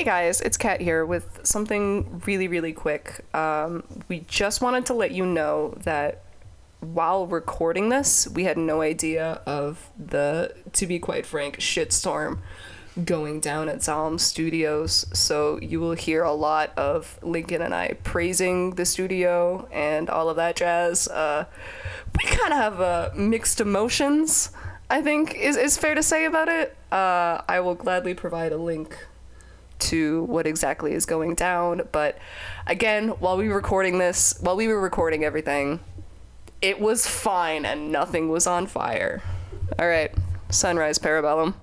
Hey guys, it's Kat here with something really, really quick. Um, we just wanted to let you know that while recording this, we had no idea of the, to be quite frank, shitstorm going down at ZA/UM Studios. So you will hear a lot of Lincoln and I praising the studio and all of that jazz. Uh, we kind of have uh, mixed emotions, I think, is, is fair to say about it. Uh, I will gladly provide a link to what exactly is going down. But again, while we were recording this, while we were recording everything, it was fine and nothing was on fire. All right, Sunrise Parabellum.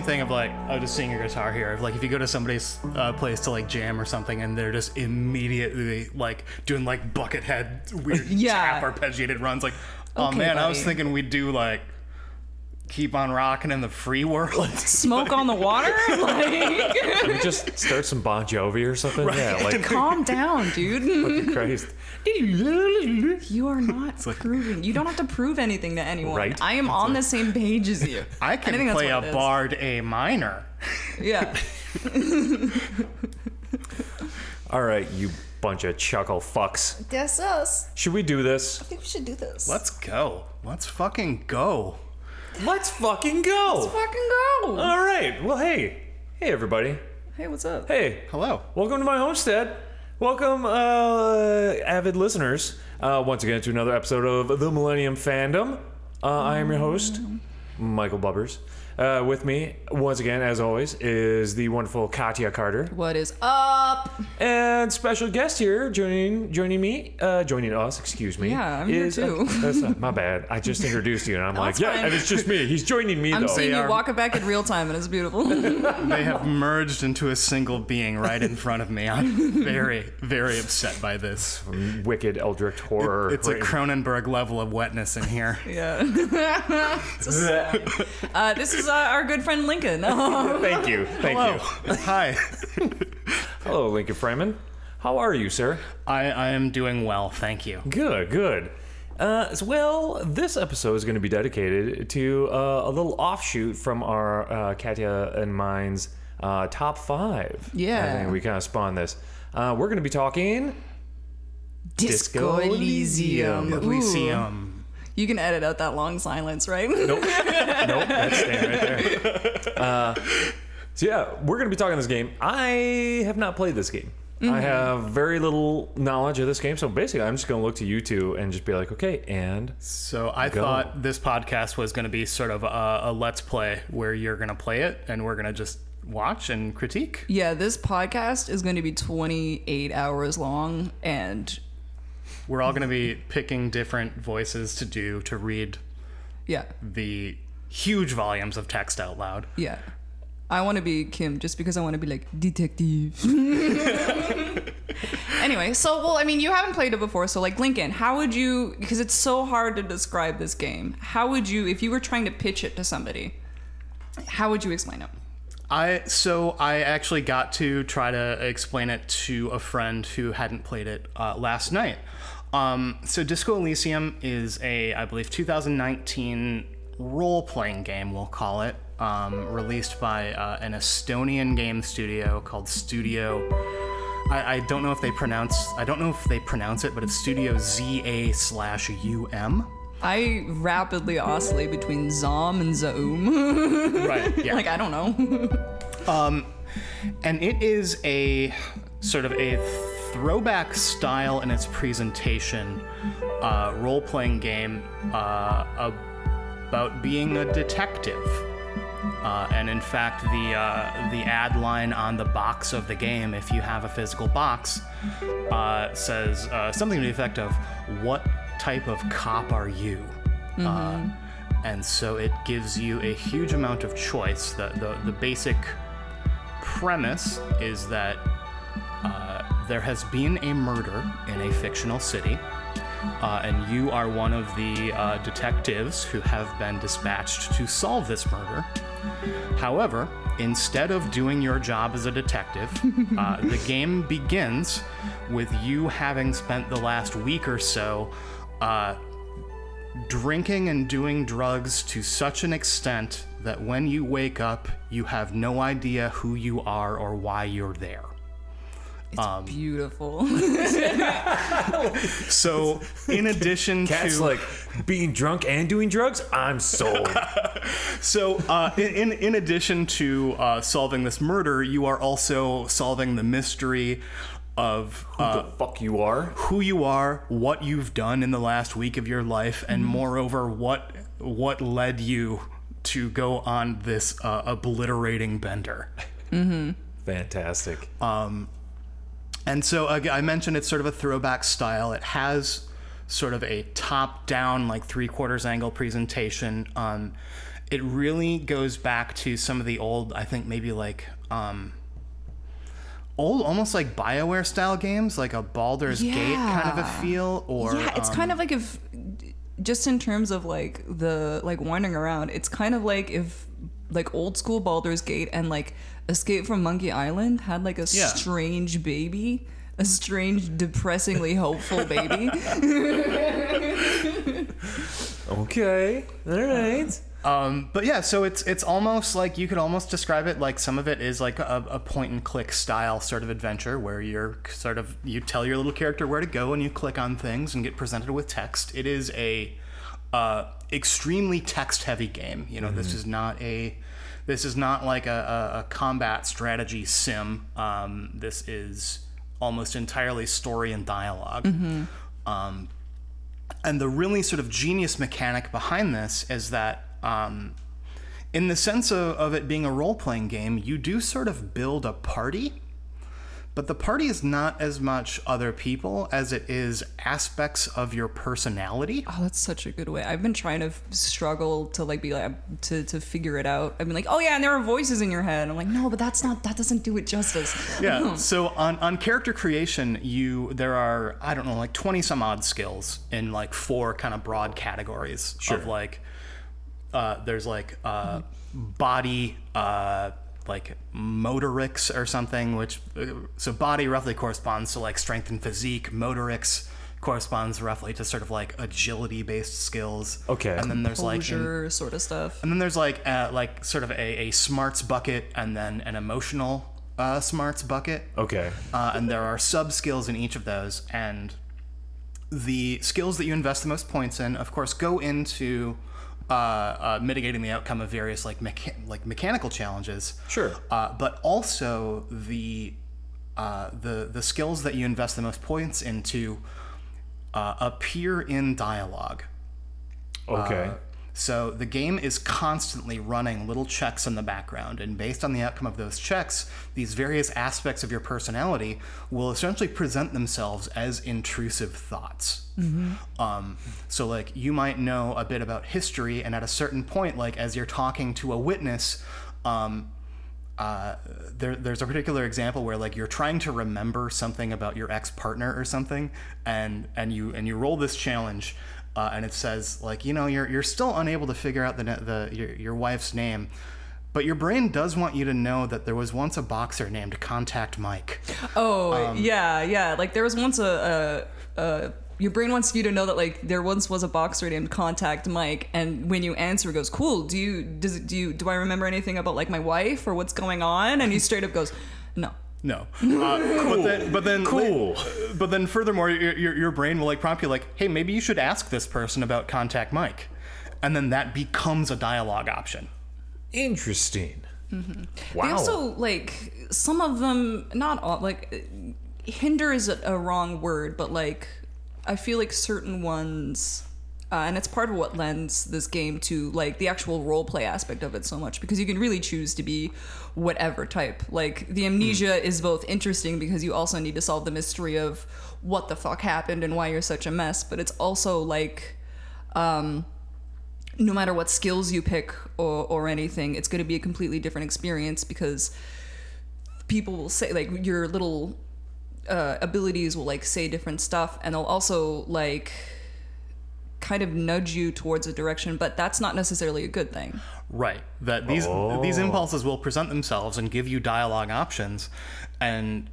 Same thing of like, oh, just seeing your guitar here. Like, if you go to somebody's uh, place to like jam or something, and they're just immediately like doing like buckethead weird Yeah. tap arpeggiated runs, like, oh Okay, man, I was thinking we'd do like keep on rocking in the free world. Smoke on the water? Like, Let me just start some Bon Jovi or something. Yeah, like calm down, dude. Christ. You are not proving. You don't have to prove anything to anyone. Right. I am on the same page as you. I can think that's play a what it is. barred A minor. Yeah. All right, you bunch of chuckle fucks. That's us. Should we do this? I think we should do this. Let's go. Let's fucking go. Let's fucking go. Let's fucking go. All right. Well, hey, hey everybody. hey, what's up? Hey, Hello. welcome to my homestead. Welcome, uh, avid listeners, uh, once again to another episode of the Millennium Fandom. Uh, I am your host, Michael Bubbers. Uh, with me, once again, as always, is the wonderful Katya Carter. What is up? And special guest here joining joining me, uh, joining us, excuse me. Yeah, I'm here is, too. uh, that's not, my bad. I just introduced you and I'm like, yeah, fine. and it's just me. He's joining me I'm though. seeing you are- walk it back in real time, and it's beautiful. They have merged into a single being right in front of me. I'm very, very upset by this. Wicked Eldritch horror. It's a Right. Cronenberg level of wetness in here. yeah. uh, this is uh, our good friend Lincoln. Thank you. Thank Hello. you. Hi. Hello, Lincoln Freimund. How are you, sir? I, I am doing well, thank you. Good, good. Uh, so, well, this episode is going to be dedicated to uh, a little offshoot from our uh, Katya and mine's uh, top five. Yeah. I think we kind of spawned this. Uh, we're going to be talking. Disco Disco Elysium. Ooh. Elysium. You can edit out that long silence, right? Nope. nope. That's staying right there. Uh, so yeah, we're gonna be talking this game. I have not played this game. Mm-hmm. I have very little knowledge of this game, so basically, I'm just gonna look to you two and just be like, okay, and So I Go. thought this podcast was going to be sort of a, a let's play where you're going to play it and we're going to just watch and critique. yeah, this podcast is going to be 28 hours long, and We're all going to be picking different voices to do to read yeah, the huge volumes of text out loud. yeah. I want to be Kim just because I want to be like detective. anyway, so well, I mean, you haven't played it before, so like Lincoln, how would you? Because it's so hard to describe this game. How would you, if you were trying to pitch it to somebody? How would you explain it? I so I actually got to try to explain it to a friend who hadn't played it uh, last night. Um, so Disco Elysium is a, I believe, 2019 role-playing game. We'll call it, um, released by uh, an Estonian game studio called Studio. I, I don't know if they pronounce. I don't know if they pronounce it, but it's Studio Z A slash U M. I rapidly oscillate between Zom and Zaum. Right. Yeah. like I don't know. um, and it is a sort of a throwback style in its presentation uh, role-playing game uh, about being a detective. Uh, and in fact the uh, the ad line on the box of the game if you have a physical box uh, says uh, something to the effect of what type of cop are you? Uh, and so it gives you a huge amount of choice. The, the, the basic premise is that uh, there has been a murder in a fictional city, uh, and you are one of the uh, detectives who have been dispatched to solve this murder. However, instead of doing your job as a detective, uh, the game begins with you having spent the last week or so uh, drinking and doing drugs to such an extent that when you wake up, you have no idea who you are or why you're there. It's beautiful. So, in addition Cat's to like being drunk and doing drugs. I'm sold. so uh, in, in in addition to uh, solving this murder, you are also solving the mystery of uh, the fuck you are? who you are, what you've done in the last week of your life, and moreover, what what led you to go on this uh, obliterating bender. Fantastic. And so uh, I mentioned it's sort of a throwback style. It has sort of a top-down, like three-quarters angle presentation. Um, it really goes back to some of the old, I think maybe like um, old, almost like Bioware style games, like a Baldur's Gate kind of a feel, or yeah, it's um, kind of like if just in terms of like the like wandering around, it's kind of like if like old school Baldur's Gate and like Escape from Monkey Island had like a Yeah. strange baby, a strange depressingly hopeful baby. Okay. All right. Um, but yeah, so it's it's almost like you could almost describe it like some of it is like a, a point and click style sort of adventure where you're sort of you tell your little character where to go and you click on things and get presented with text. It is a uh, extremely text heavy game. You know, this is not a this is not like a, a, a combat strategy sim. Um, this is almost entirely story and dialog Um, and the really sort of genius mechanic behind this is that um, in the sense of, of it being a role-playing game you do sort of build a party but the party is not as much other people as it is aspects of your personality Oh, that's such a good way. I've been trying to f- struggle to like be like to to figure it out. I mean, like, oh yeah, and there are voices in your head. I'm like, no, but that's not that doesn't do it justice. yeah so on, on character creation you there are i don't know like 20 some odd skills in like four kind of broad categories of like uh, there's like uh, body uh, like motorics or something which uh, so body roughly corresponds to like strength and physique motorics corresponds roughly to sort of like agility based skills Okay. and then there's like in- sort of stuff. and then there's like uh, like sort of a, a smarts bucket and then an emotional uh, smarts bucket Okay. uh, and there are sub skills in each of those and the skills that you invest the most points in of course go into uh, uh, mitigating the outcome of various like mecha- like mechanical challenges Sure. uh, but also the uh, the the skills that you invest the most points into uh, appear in dialogue Okay. So the game is constantly running little checks in the background, and based on the outcome of those checks, these various aspects of your personality will essentially present themselves as intrusive thoughts. Um, so, like, you might know a bit about history, and at a certain point, like, as you're talking to a witness, um, uh, there, there's a particular example where like you're trying to remember something about your ex-partner or something and and you and you roll this challenge uh, and it says like you know you're you're still unable to figure out the the your, your wife's name but your brain does want you to know that there was once a boxer named Contact Mike. Oh Um, yeah, yeah. Like there was once a, a, a your brain wants you to know that like there once was a boxer named Contact Mike, and when you answer, it goes, "Cool. Do you does it, do you do I remember anything about like my wife or what's going on?" And he straight up goes, "No." No, uh, but then, but then, Cool. But then, furthermore, your, your your brain will like prompt you like, "Hey, maybe you should ask this person about contact Mike," and then that becomes a dialogue option. Interesting. Wow. They also like some of them, not all. Like hinder is a, a wrong word, but like I feel like certain ones. Uh, and it's part of what lends this game to like the actual role play aspect of it so much because you can really choose to be whatever type. Like the amnesia is both interesting because you also need to solve the mystery of what the fuck happened and why you're such a mess, but it's also like um, no matter what skills you pick or, or anything, it's going to be a completely different experience because people will say like your little uh, abilities will like say different stuff, and they'll also like kind of nudge you towards a direction, but that's not necessarily a good thing. Right. That these these oh. impulses will present themselves and give you dialogue options, and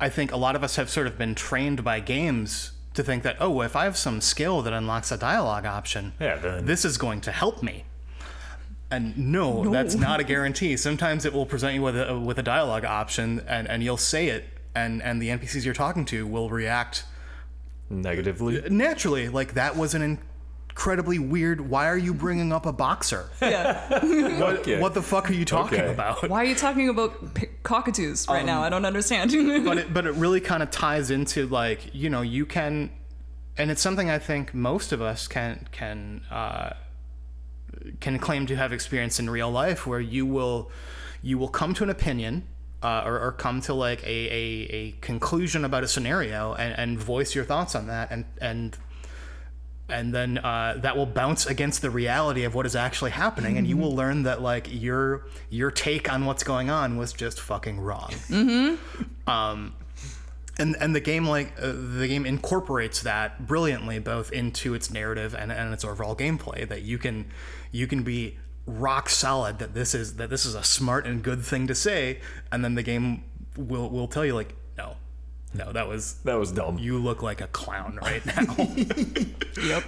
I think a lot of us have sort of been trained by games to think that oh, if I have some skill that unlocks a dialogue option, Yeah, then- this is going to help me. And no, that's not a guarantee. Sometimes it will present you with a with a dialogue option, and, and you'll say it, and and the NPCs you're talking to will react Negatively. naturally. Like that was an incredibly weird. Why are you bringing up a boxer? Yeah. What, Okay. what the fuck are you talking Okay. about? Why are you talking about p- cockatoos right now? I don't understand. but it, but it really kind of ties into like you know you can and it's something i think most of us can can uh, can claim to have experienced in real life where you will you will come to an opinion uh, or, or come to like a, a, a conclusion about a scenario and, and voice your thoughts on that and and and then uh, that will bounce against the reality of what is actually happening. And you will learn that like your your take on what's going on was just fucking wrong. Um, and and the game like uh, the game incorporates that brilliantly both into its narrative and, and its overall gameplay that you can you can be rock solid that this is that this is a smart and good thing to say and then the game will will tell you like no no that was That was dumb. you look like a clown right now yep.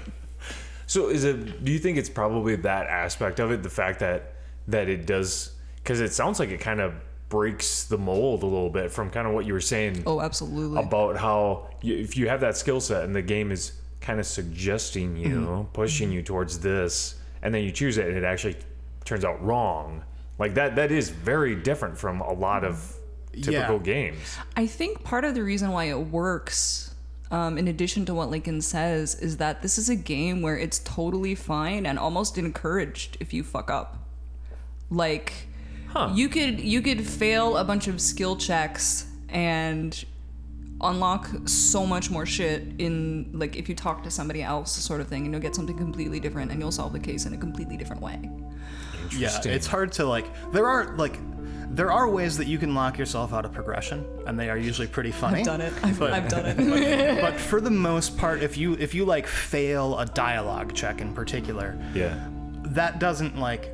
So is it? Do you think it's probably that aspect of it, the fact that that it does? Because it sounds like it kind of breaks the mold a little bit from kind of what you were saying Oh, absolutely. about how you, if you have that skill set and the game is kind of suggesting you, Mm-hmm. pushing you towards this, and then you choose it and it actually turns out wrong. Like that. That is very different from a lot of typical Yeah. games. I think part of the reason why it works, um, in addition to what Lincoln says, is that this is a game where it's totally fine and almost encouraged if you fuck up. Like, you could you could fail a bunch of skill checks and unlock so much more shit in like if you talk to somebody else sort of thing and you'll get something completely different and you'll solve the case in a completely different way. Yeah it's hard to like there are like there are ways that you can lock yourself out of progression and they are usually pretty funny i've done it. i've, But- I've done it. but for the most part if you if you like fail a dialogue check in particular Yeah. that doesn't like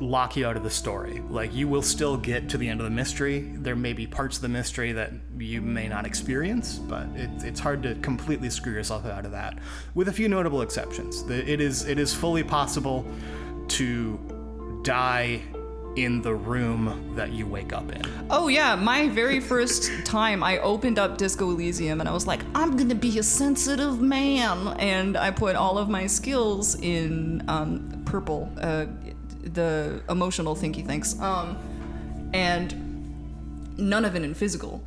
lock you out of the story. Like you will still get to the end of the mystery. There may be parts of the mystery that you may not experience but it, it's hard to completely screw yourself out of that with a few notable exceptions. It is it is fully possible to die in the room that you wake up in. Oh yeah, my very first time I opened up Disco Elysium and I was like, I'm gonna be a sensitive man, and I put all of my skills in um, purple, uh, the emotional thinky things, um, and none of it in physical.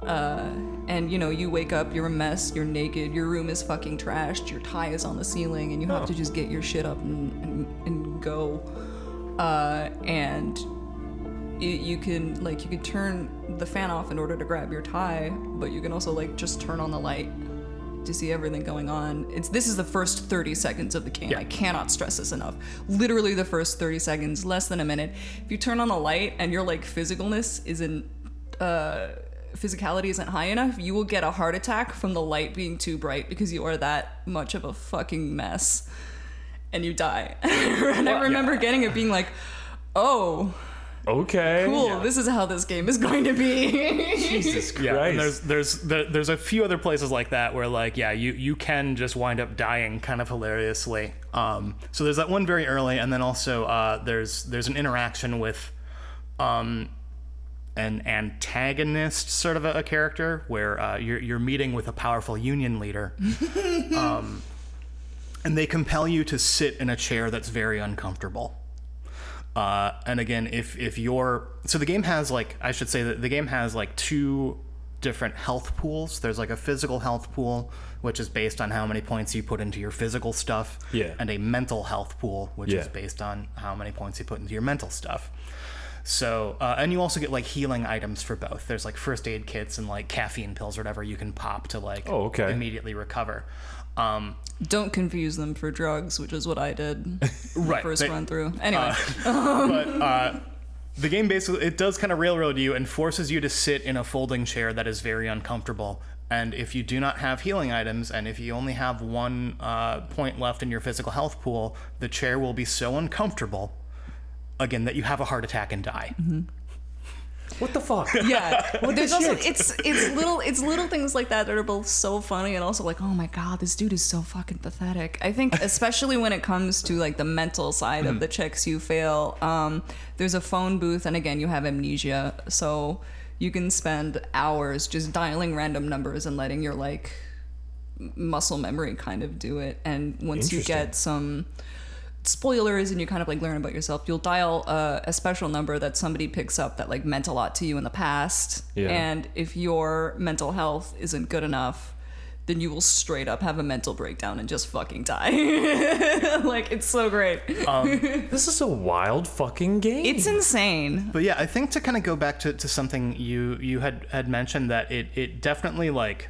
Uh, and you know, you wake up, you're a mess, you're naked, your room is fucking trashed, your tie is on the ceiling, and you have to just get your shit up and, and, and go. Uh, and you, you can like you can turn the fan off in order to grab your tie, but you can also like just turn on the light to see everything going on. It's this is the first 30 seconds of the game. Yeah. I cannot stress this enough. Literally the first 30 seconds, less than a minute. If you turn on the light and your like physicalness isn't uh physicality isn't high enough, you will get a heart attack from the light being too bright because you are that much of a fucking mess. And you die. and I remember getting it being like, oh, Okay. Cool. This is how this game is going to be. Jesus Christ. Yeah, and there's there's there, there's a few other places like that where like yeah you you can just wind up dying kind of hilariously. Um, so there's that one very early, and then also uh, there's there's an interaction with um, an antagonist sort of a, a character where uh, you're you're meeting with a powerful union leader, um, and they compel you to sit in a chair that's very uncomfortable. Uh, and again, if if you're so the game has like I should say that the game has like two different health pools. There's like a physical health pool, which is based on how many points you put into your physical stuff, Yeah. and a mental health pool, which Yeah. is based on how many points you put into your mental stuff. So, uh, and you also get like healing items for both. There's like first aid kits and like caffeine pills or whatever you can pop to like Oh, okay. immediately recover. Um, Don't confuse them for drugs, which is what I did Right, first they- run through. Anyway, but uh, the game basically it does kind of railroad you and forces you to sit in a folding chair that is very uncomfortable. And if you do not have healing items, and if you only have one uh, point left in your physical health pool, the chair will be so uncomfortable, again, that you have a heart attack and die. What the fuck? yeah. Well, there's also it's it's little it's little things like that that are both so funny and also like, oh my god, this dude is so fucking pathetic. I think especially when it comes to like the mental side of the checks you fail. Um, there's a phone booth, and again, you have amnesia, so you can spend hours just dialing random numbers and letting your like muscle memory kind of do it. And once you get some spoilers and you kind of like learn about yourself you'll dial uh, a special number that somebody picks up that like meant a lot to you in the past Yeah. and if your mental health isn't good enough then you will straight up have a mental breakdown and just fucking die like it's so great This is a wild fucking game. it's insane But yeah, I think to kind of go back to, to something you you had had mentioned that it it definitely like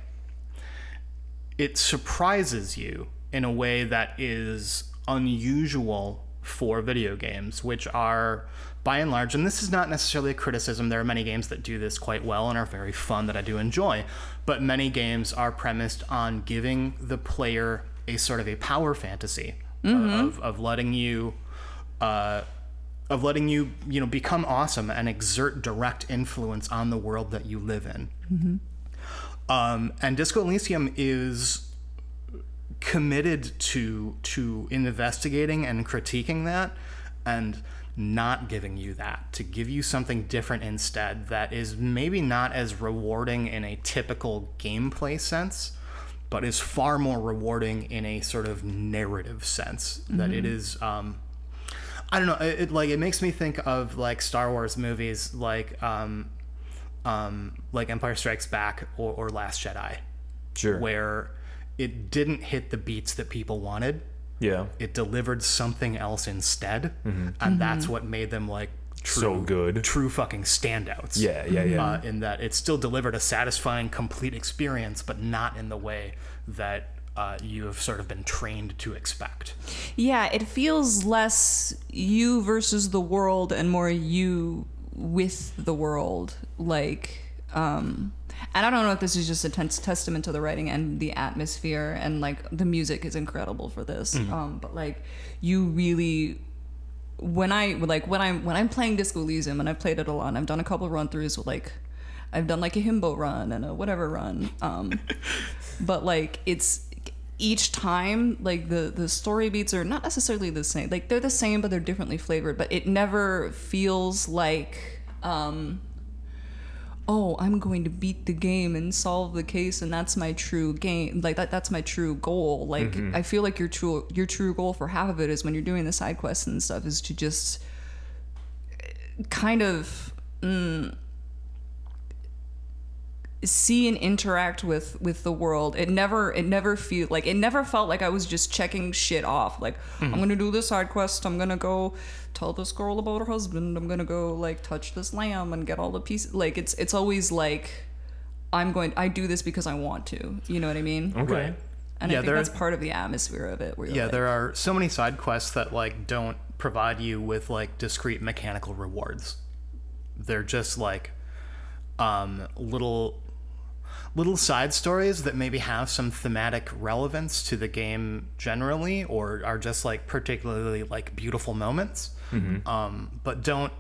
it surprises you in a way that is unusual for video games, which are by and large, and this is not necessarily a criticism. There are many games that do this quite well and are very fun that I do enjoy, but many games are premised on giving the player a sort of a power fantasy uh, of, of letting you uh, of letting you you know become awesome and exert direct influence on the world that you live in. Um, and Disco Elysium is committed to to investigating and critiquing that and not giving you that to give you something different instead that is maybe not as rewarding in a typical gameplay sense but is far more rewarding in a sort of narrative sense that it is um, I don't know. It, it like it makes me think of like Star Wars movies, like um, um, like Empire Strikes Back or, or Last Jedi, sure. where it didn't hit the beats that people wanted. Yeah. It delivered something else instead, and that's what made them like true, So good. true fucking standouts. Yeah, yeah, yeah. Uh, in that it still delivered a satisfying, complete experience, but not in the way that uh, you have sort of been trained to expect. yeah it feels less you versus the world and more you with the world like um and i don't know if this is just a tes- testament to the writing and the atmosphere and like the music is incredible for this. Um but like you really when i like when i'm when i'm playing disco elysium and i've played it a lot and i've done a couple run throughs with like i've done like a himbo run and a whatever run um but like it's each time like the the story beats are not necessarily the same like they're the same but they're differently flavored but it never feels like um oh i'm going to beat the game and solve the case and that's my true game like that that's my true goal. Like mm-hmm. i feel like your true your true goal for half of it is when you're doing the side quests and stuff is to just eh, kind of mm, see and interact with with the world. It never it never feel like it never felt like i was just checking shit off. Like i'm gonna do this side quest. I'm gonna go tell this girl about her husband. I'm gonna go like touch this lamb and get all the pieces. Like it's it's always like i'm going i do this because i want to. You know what i mean? Okay. and Yeah, i think there- that's part of the atmosphere of it where Yeah, like, there are so many side quests that like don't provide you with like discrete mechanical rewards. They're just like um, little little side stories that maybe have some thematic relevance to the game generally, or are just like particularly like beautiful moments, um, but don't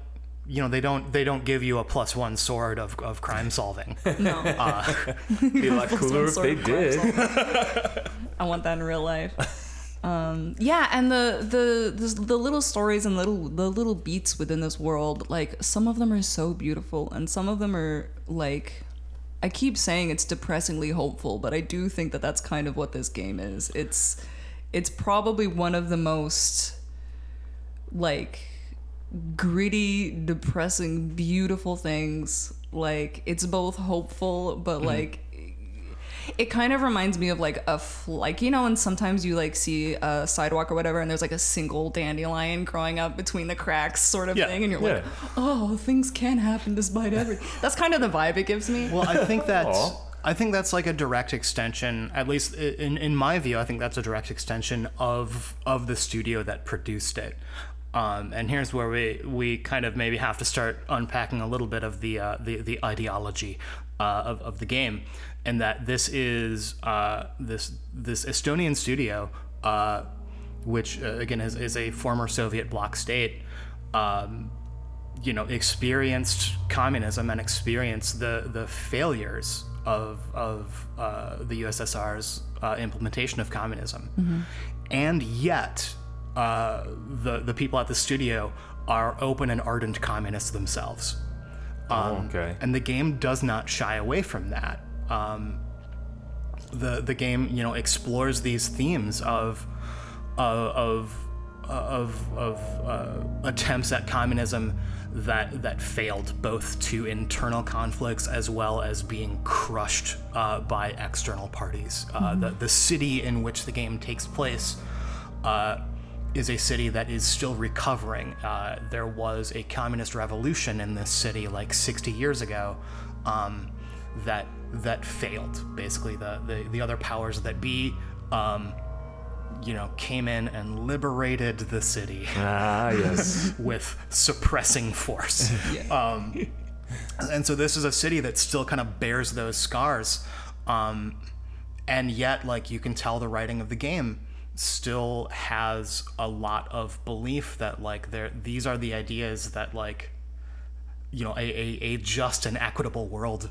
you know they don't they don't give you a plus one sword of, of crime solving. No. Be a lot cooler if they did. I want that in real life. Um, yeah, and the, the the the little stories and little the little beats within this world, like some of them are so beautiful, and some of them are like, I keep saying it's depressingly hopeful, but I do think that that's kind of what this game is. It's it's probably one of the most like gritty, depressing, beautiful things. Like it's both hopeful, but mm-hmm. like it kind of reminds me of like a like you know and sometimes you like see a sidewalk or whatever and there's like a single dandelion growing up between the cracks sort of Yeah. thing and you're Yeah. like oh things can happen despite everything that's kind of the vibe it gives me Well, I think that's Aw. I think that's like a direct extension, at least in in my view. I think that's a direct extension of of the studio that produced it. Um, and here's where we we kind of maybe have to start unpacking a little bit of the uh, the the ideology uh, of of the game, and that this is uh, this this Estonian studio, uh, which uh, again is, is a former Soviet bloc state. Um, you know experienced communism and experienced the the failures of of uh, the USSR's uh, implementation of communism, and yet uh, the the people at the studio are open and ardent communists themselves. Um, okay. And the game does not shy away from that. Um, the the game you know explores these themes of uh, of of of uh, attempts at communism that that failed both to internal conflicts as well as being crushed uh, by external parties. Uh, the the city in which the game takes place. Uh, is a city that is still recovering. Uh, there was a communist revolution in this city like 60 years ago um, that that failed. Basically, the, the the other powers that be, um, you know, came in and liberated the city Ah, yes. with suppressing force. Yeah. Um, and so this is a city that still kind of bears those scars. Um, and yet, like, you can tell the writing of the game still has a lot of belief that, like, there these are the ideas that, like, you know, a, a, a just and equitable world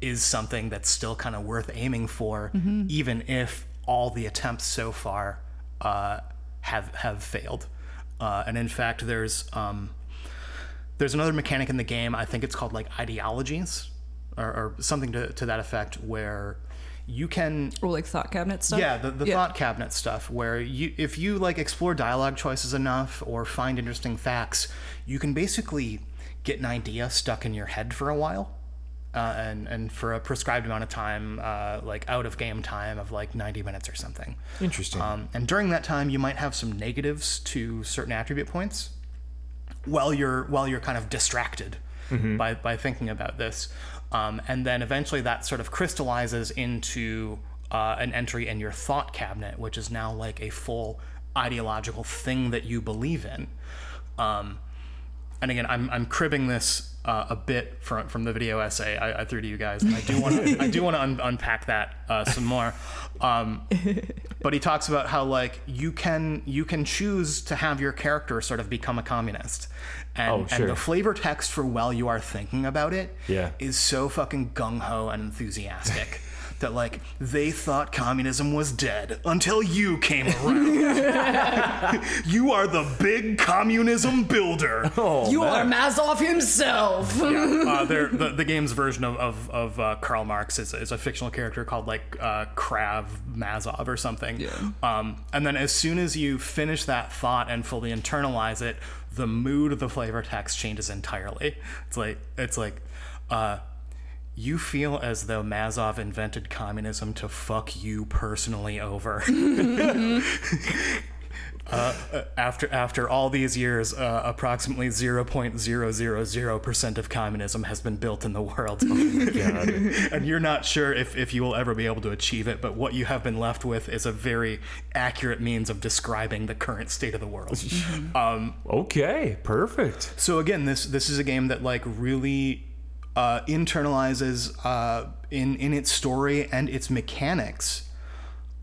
is something that's still kind of worth aiming for, even if all the attempts so far uh, have have failed. Uh, and in fact, there's um, there's another mechanic in the game. I think it's called like ideologies, or, or something to, to that effect, where you can or like thought cabinet stuff yeah, the, the Yeah. thought cabinet stuff where you if you like explore dialogue choices enough or find interesting facts, you can basically get an idea stuck in your head for a while. Uh, and and for a prescribed amount of time, uh, like out of game time of like 90 minutes or something. Interesting. Um, and during that time, you might have some negatives to certain attribute points while you're while you're kind of distracted by by thinking about this, um, and then eventually that sort of crystallizes into uh, an entry in your thought cabinet, which is now like a full ideological thing that you believe in. Um, and again, I'm, I'm cribbing this uh, a bit from, from the video essay I, I threw to you guys, and I do want to I do want to un- unpack that uh, some more. Um, but he talks about how like you can you can choose to have your character sort of become a communist, and, Oh, sure. and the flavor text for while you are thinking about it is Yeah. so fucking gung ho and enthusiastic. That like they thought communism was dead until you came around. you are the big communism builder. oh, you man. are Mazov himself yeah, uh, the, the game's version of, of, of uh, Karl Marx is, is a fictional character called like uh, Kras Mazov or something. Yeah. Um, and then as soon as you finish that thought and fully internalize it, the mood of the flavor text changes entirely. It's like it's like uh, you feel as though Mazov invented communism to fuck you personally over. Uh, after after all these years, uh, approximately 0.000% of communism has been built in the world. God. and you're not sure if, if you will ever be able to achieve it, but what you have been left with is a very accurate means of describing the current state of the world. um, Okay, perfect. so again, this this is a game that like really uh, internalizes uh, in in its story and its mechanics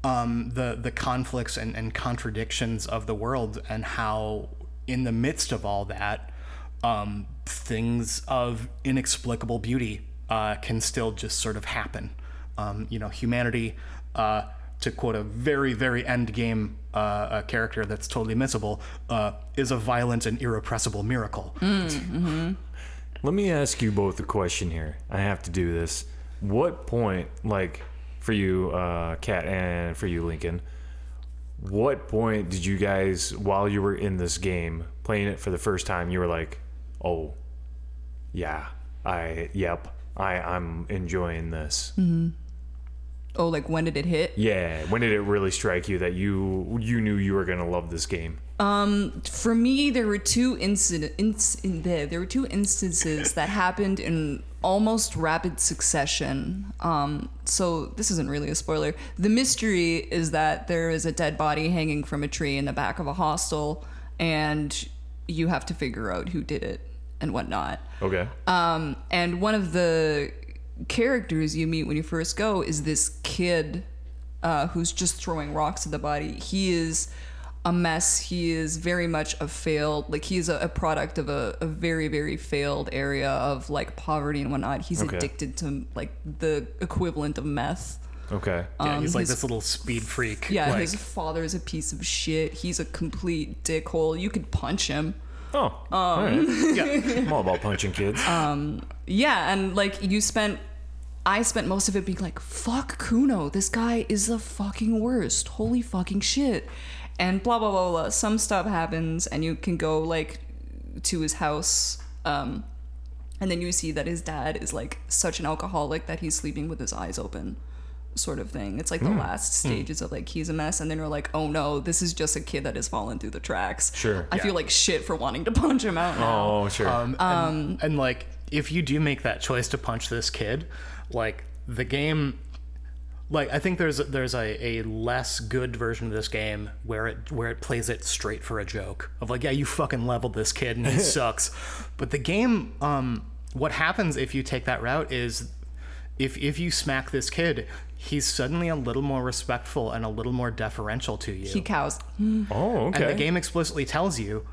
um, the the conflicts and, and contradictions of the world and how in the midst of all that um, things of inexplicable beauty uh, can still just sort of happen. Um, you know, humanity, uh, to quote a very, very end game uh, character that's totally missable, uh, is a violent and irrepressible miracle. Let me ask you both a question here. I have to do this. What point, like for you, uh, Kat, and for you, Lincoln, what point did you guys, while you were in this game, playing it for the first time, you were like, oh, yeah, I, yep, I, I'm enjoying this. Oh, like when did it hit? Yeah. When did it really strike you that you you knew you were gonna love this game? For me, there were two incident in there. There were two instances that happened in almost rapid succession. Um, so this isn't really a spoiler. The mystery is that there is a dead body hanging from a tree in the back of a hostel, and you have to figure out who did it and whatnot. Okay. Um, and one of the characters you meet when you first go is this kid uh, who's just throwing rocks at the body. He is a mess. He is very much a failed, like he's a, a product of a, a very, very failed area of like poverty and whatnot. He's Okay. addicted to like the equivalent of meth. Okay. Yeah, he's like his- this little speed freak. Yeah, like, his father is a piece of shit. He's a complete dickhole. You could punch him. Oh. all right. yeah. I'm all about punching kids. Um, Yeah, and like you spent I spent most of it being like, fuck Cuno, this guy is the fucking worst. Holy fucking shit. And blah blah blah blah. Some stuff happens and you can go like to his house. Um and then you see that his dad is like such an alcoholic that he's sleeping with his eyes open. Sort of thing. It's like the last stages of like he's a mess, and then you're like, oh no, this is just a kid that has fallen through the tracks. Sure. I feel like shit for wanting to punch him out now. oh, sure. Um, and, and like, if you do make that choice to punch this kid, like the game, like I think there's there's a, a less good version of this game where it where it plays it straight for a joke of like, yeah, you fucking leveled this kid and he sucks. But the game, um, what happens if you take that route is, if if you smack this kid. He's suddenly a little more respectful and a little more deferential to you. He cows. oh, okay. And the game explicitly tells you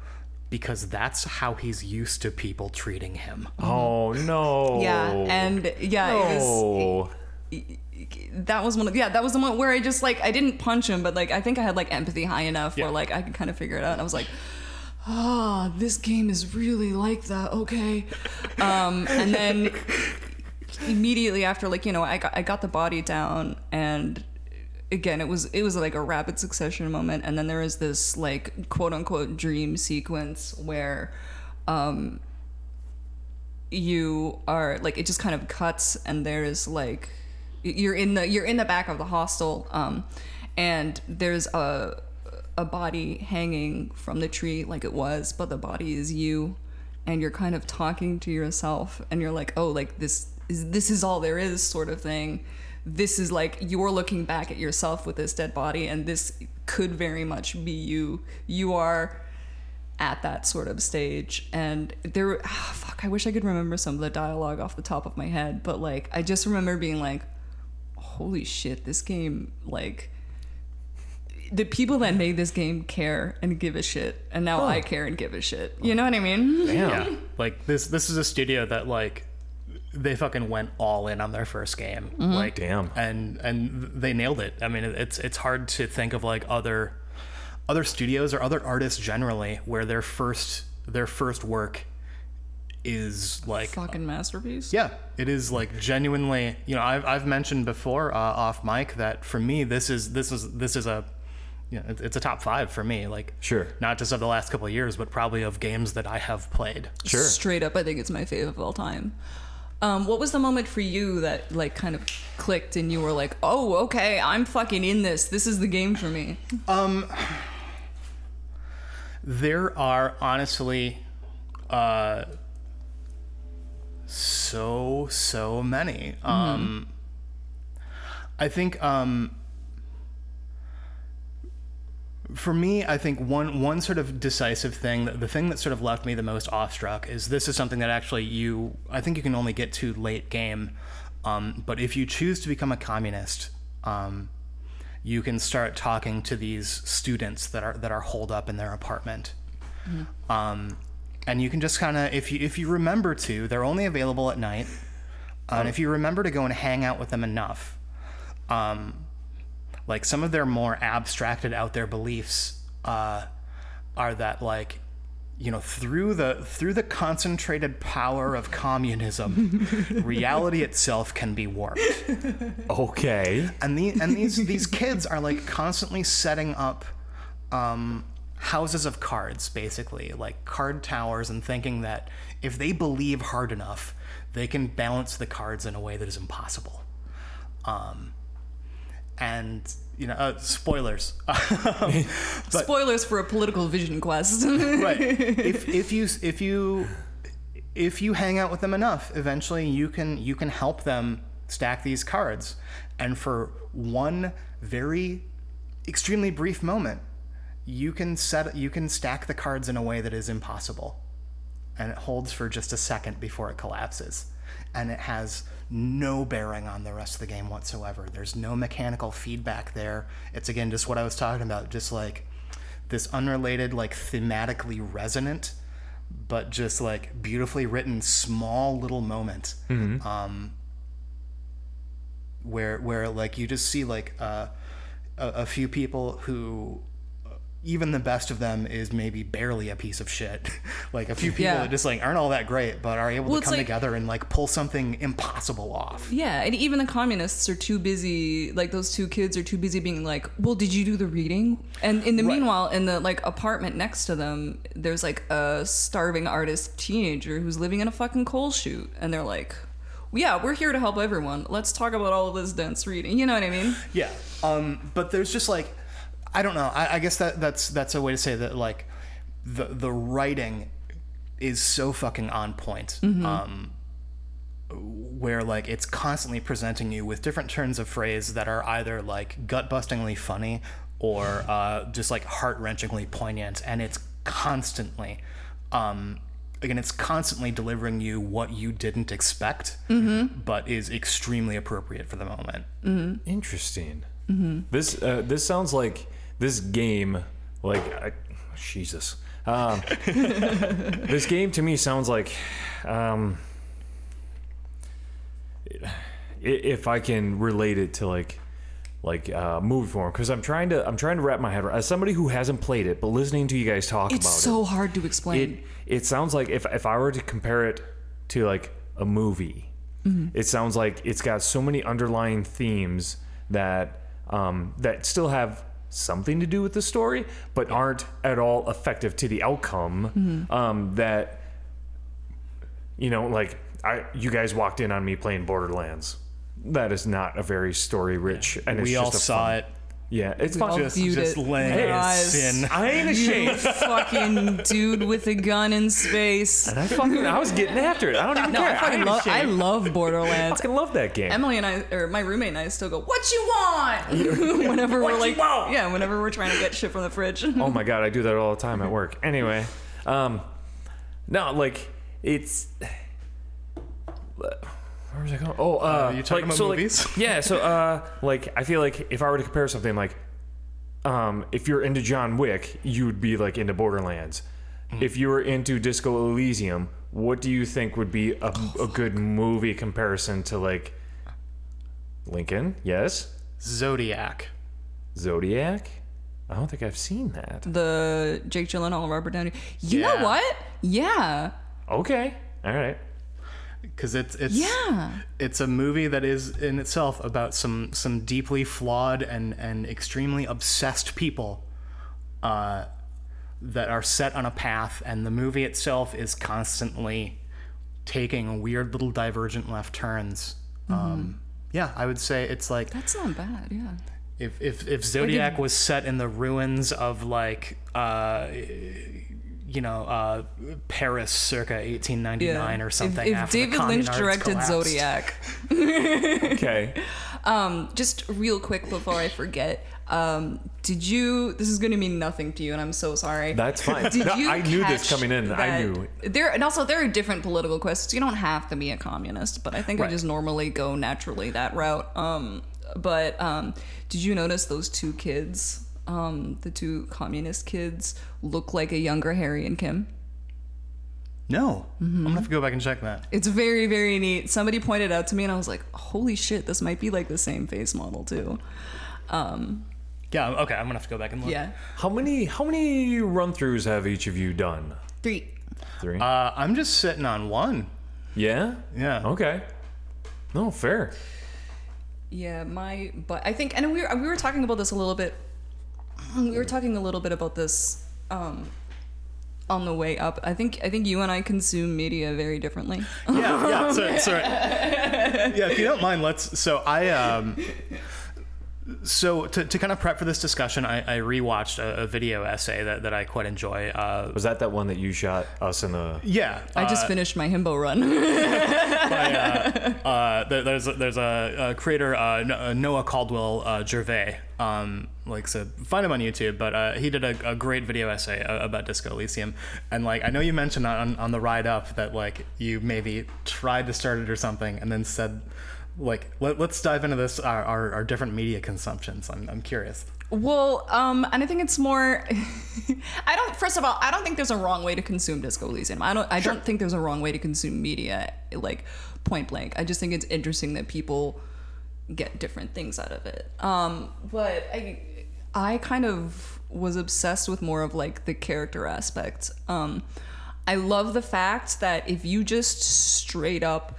because that's how he's used to people treating him. Oh no. Yeah, and yeah, it was Oh. That was one of yeah that was the one where I just like I didn't punch him, but like I think I had like empathy high enough Yeah. where like I could kind of figure it out. And I was like, ah, this game is really like that. Okay, um, and then immediately after like you know I got I got the body down and again it was it was like a rapid succession moment and then there was this like quote unquote dream sequence where um you are like it just kind of cuts and there's like you're in the you're in the back of the hostel um and there's a a body hanging from the tree like it was but the body is you and you're kind of talking to yourself and you're like oh like this is this is all there is sort of thing. This is like you're looking back at yourself with this dead body and this could very much be you. You are at that sort of stage and there ah, fuck i wish i could remember some of the dialogue off the top of my head but like i just remember being like holy shit this game like the people that made this game care and give a shit and now i care and give a shit you know what i mean Damn. Yeah. Like this this is a studio that like they fucking went all in on their first game. Mm-hmm. Like Damn. And and they nailed it. I mean it's it's hard to think of like other other studios or other artists generally where their first their first work is like fucking masterpiece Yeah, it is like genuinely. You know, I've I've mentioned before uh, off mic that for me this is this is this is a, you know, it's, it's a top five for me. Like Sure. not just of the last couple of years, but probably of games that I have played. Sure. straight up i think it's my favorite of all time um, what was the moment for you that like kind of clicked and you were like oh okay i'm fucking in this this is the game for me Um, There are honestly, uh, so so many. Um, I think um, for me, I think one one sort of decisive thing, the thing that sort of left me the most awestruck is this is something that actually you, I think you can only get to late game, um, but if you choose to become a communist, um, you can start talking to these students that are that are holed up in their apartment. Um, and you can just kind of if you if you remember to, they're only available at night, uh, and if you remember to go and hang out with them enough, um, like some of their more abstracted out there beliefs uh, are that like you know through the through the concentrated power of communism reality itself can be warped Okay. and the and these these kids are like constantly setting up um, houses of cards, basically like card towers, and thinking that if they believe hard enough, they can balance the cards in a way that is impossible. Um, and you know, uh, spoilers. Spoilers for a political vision quest. right. If if you if you if you hang out with them enough, eventually you can you can help them stack these cards. And for one very extremely brief moment, you can set you can stack the cards in a way that is impossible. And it holds for just a second before it collapses. And it has no bearing on the rest of the game whatsoever. There's no mechanical feedback there. It's again just what I was talking about, just like this unrelated, like thematically resonant, but just like beautifully written small little moment. Um, where where like you just see like uh, a, a few people who even the best of them is maybe barely a piece of shit. like a few people Yeah. that just like aren't all that great, but are able Well, to come like- together and like pull something impossible off. yeah, and even the communists are too busy. Like those two kids are too busy being like, "Well, did you do the reading?" And in the Right. meanwhile, in the like apartment next to them, there's like a starving artist teenager who's living in a fucking coal chute, and they're like. Yeah, we're here to help everyone. Let's talk about all of this dense reading. You know what I mean? Yeah. Um, but there's just like, I don't know. I, I guess that that's that's a way to say that like, the the writing is so fucking on point. Um, where like it's constantly presenting you with different turns of phrase that are either like gut bustingly funny or uh, just like heart wrenchingly poignant, and it's constantly. Um, Again, it's constantly delivering you what you didn't expect, but is extremely appropriate for the moment. Interesting. This uh, this sounds like this game, like I, Jesus. Um, this game to me sounds like, um, if I can relate it to like, like uh, movie form, because I'm trying to I'm trying to wrap my head around. As somebody who hasn't played it, but listening to you guys talk It's about so it, It's so hard to explain. it it sounds like if if I were to compare it to like a movie, it sounds like it's got so many underlying themes that um, that still have something to do with the story, but aren't at all effective to the outcome. Um, that you know, like I you guys walked in on me playing Borderlands. That is not a very story rich, and it's we all saw fun- it. Yeah, it's. Just, viewed just it. laying in sin. I ain't ashamed. fucking dude with a gun in space. And I fucking I was getting after it. I don't even No, care. I fucking ain't love. I love I fucking love that game. Emily and I, or my roommate and I, still go, "What you want?" whenever What we're like, want? yeah, whenever we're trying to get shit from the fridge. oh my god, I do that all the time at work. Anyway, um, no, like it's. Where was I going? Oh, uh, you talking like, about so, like, movies? yeah, so uh, like I feel like if I were to compare something, like, um, if you're into John Wick, you would be like into Borderlands. Hmm. If you were into Disco Elysium, what do you think would be a, a good movie comparison to like Lincoln? Yes, Zodiac. Zodiac. I don't think I've seen that. the Jake Gyllenhaal, Robert Downey. You Yeah. know what? Yeah, Okay, all right. Because it's it's yeah. it's a movie that is in itself about some some deeply flawed and and extremely obsessed people uh, that are set on a path, and the movie itself is constantly taking weird little divergent left turns. Um, yeah, I would say it's like That's not bad. Yeah. if if, if Zodiac was set in the ruins of like uh you know uh Paris circa 1899 or something If, if after the David Lynch directed collapsed. Zodiac, Okay. um, just real quick before I forget, um, did you? This is going to mean nothing to you, and I'm so sorry. That's fine. Did No, you I knew this coming in. I knew. There and also there are different political questions. You don't have to be a communist, but I think I just normally go naturally that route. Um, but um, did you notice those two kids? Um, the two communist kids look like a younger Harry and Kim. No, I'm gonna have to go back and check that. It's very, very neat. Somebody pointed out to me, and I was like, "Holy shit, this might be like the same face model too." Um, Yeah, okay, I'm gonna have to go back and look. yeah, How many how many run throughs have each of you done? three. Three. Uh, I'm just sitting on one. yeah. Yeah. Okay. No, fair. Yeah, my but I think, and we were, we were talking about this a little bit. We were talking a little bit about this um, on the way up. I think I think you and I consume media very differently. Yeah, yeah. So, sorry. Yeah, if you don't mind, let's. So I um. So to, to kind of prep for this discussion, I, I rewatched a, a video essay that, that I quite enjoy. Uh, Was that that one that you shot us in the? yeah, I just finished my himbo run. by, uh, uh, there- there's there's a, a creator uh, uh, Noah Caldwell uh, Gervais. Um, like so, find him on YouTube. But uh, he did a, a great video essay uh, about Disco Elysium. And like I know you mentioned on on the ride up that like you maybe tried to start it or something, and then said like Let, let's dive into this our, our, our different media consumptions. I'm I'm curious. Well, um, and I think it's more. I don't. First of all, I don't think there's a wrong way to consume Disco Elysium. I don't. I don't think there's a wrong way to consume media, like point blank. I just think it's interesting that people get different things out of it. Um, but I, I kind of was obsessed with more of like the character aspect. Um, I love the fact that if you just straight up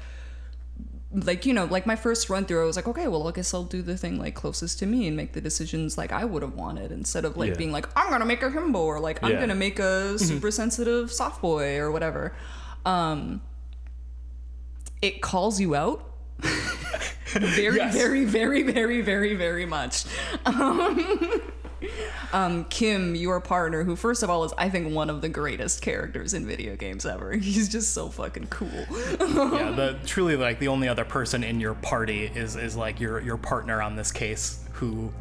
like you know like my first run through i was like okay well i guess i'll do the thing like closest to me and make the decisions like i would have wanted instead of like Yeah. being like i'm gonna make a himbo or like i'm Yeah. gonna make a super sensitive soft boy or whatever um it calls you out very Yes. very very very very very much um, um, Kim, your partner, who first of all is I think one of the greatest characters in video games ever. He's just so fucking cool. yeah, the truly like the only other person in your party is is like your your partner on this case who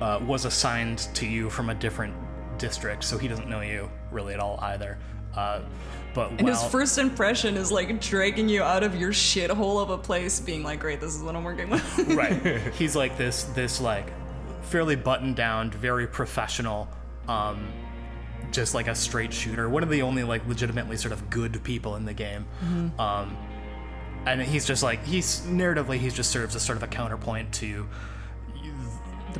uh, was assigned to you from a different district, so he doesn't know you really at all either. Uh, but And his first impression is like dragging you out of your shithole of a place, being like, "Great, this is what I'm working with." right, he's like this this like fairly buttoned down, very professional. Um, just like a straight shooter, one of the only like legitimately sort of good people in the game. Um, and he's just like he's narratively he just serves as sort of a counterpoint to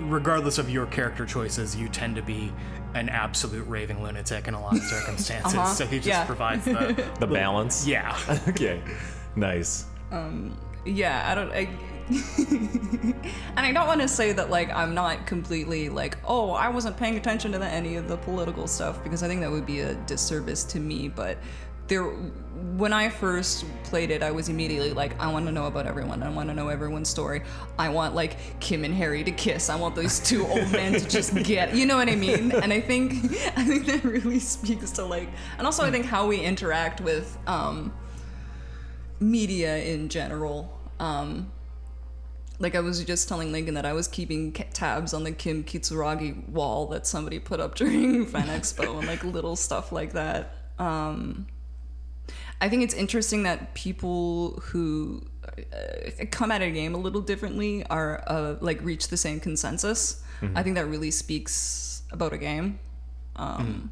regardless of your character choices you tend to be an absolute raving lunatic in a lot of circumstances Uh-huh, so he just yeah. provides the The balance. yeah okay. Nice. yeah, I don't. I, and I don't want to say that like I'm not completely like, oh, I wasn't paying attention to the, any of the political stuff because I think that would be a disservice to me. But there, when I first played it, I was immediately like, I want to know about everyone. I want to know everyone's story. I want like Kim and Harry to kiss. I want those two old men to just get. You know what I mean? And I think I think that really speaks to like, and also I think how we interact with. um media in general. Um, like I was just telling Lincoln that I was keeping tabs on the Kim Kitsuragi wall that somebody put up during Fan Expo and like little stuff like that. Um, I think it's interesting that people who uh, come at a game a little differently are uh, like reach the same consensus. I think that really speaks about a game. Um,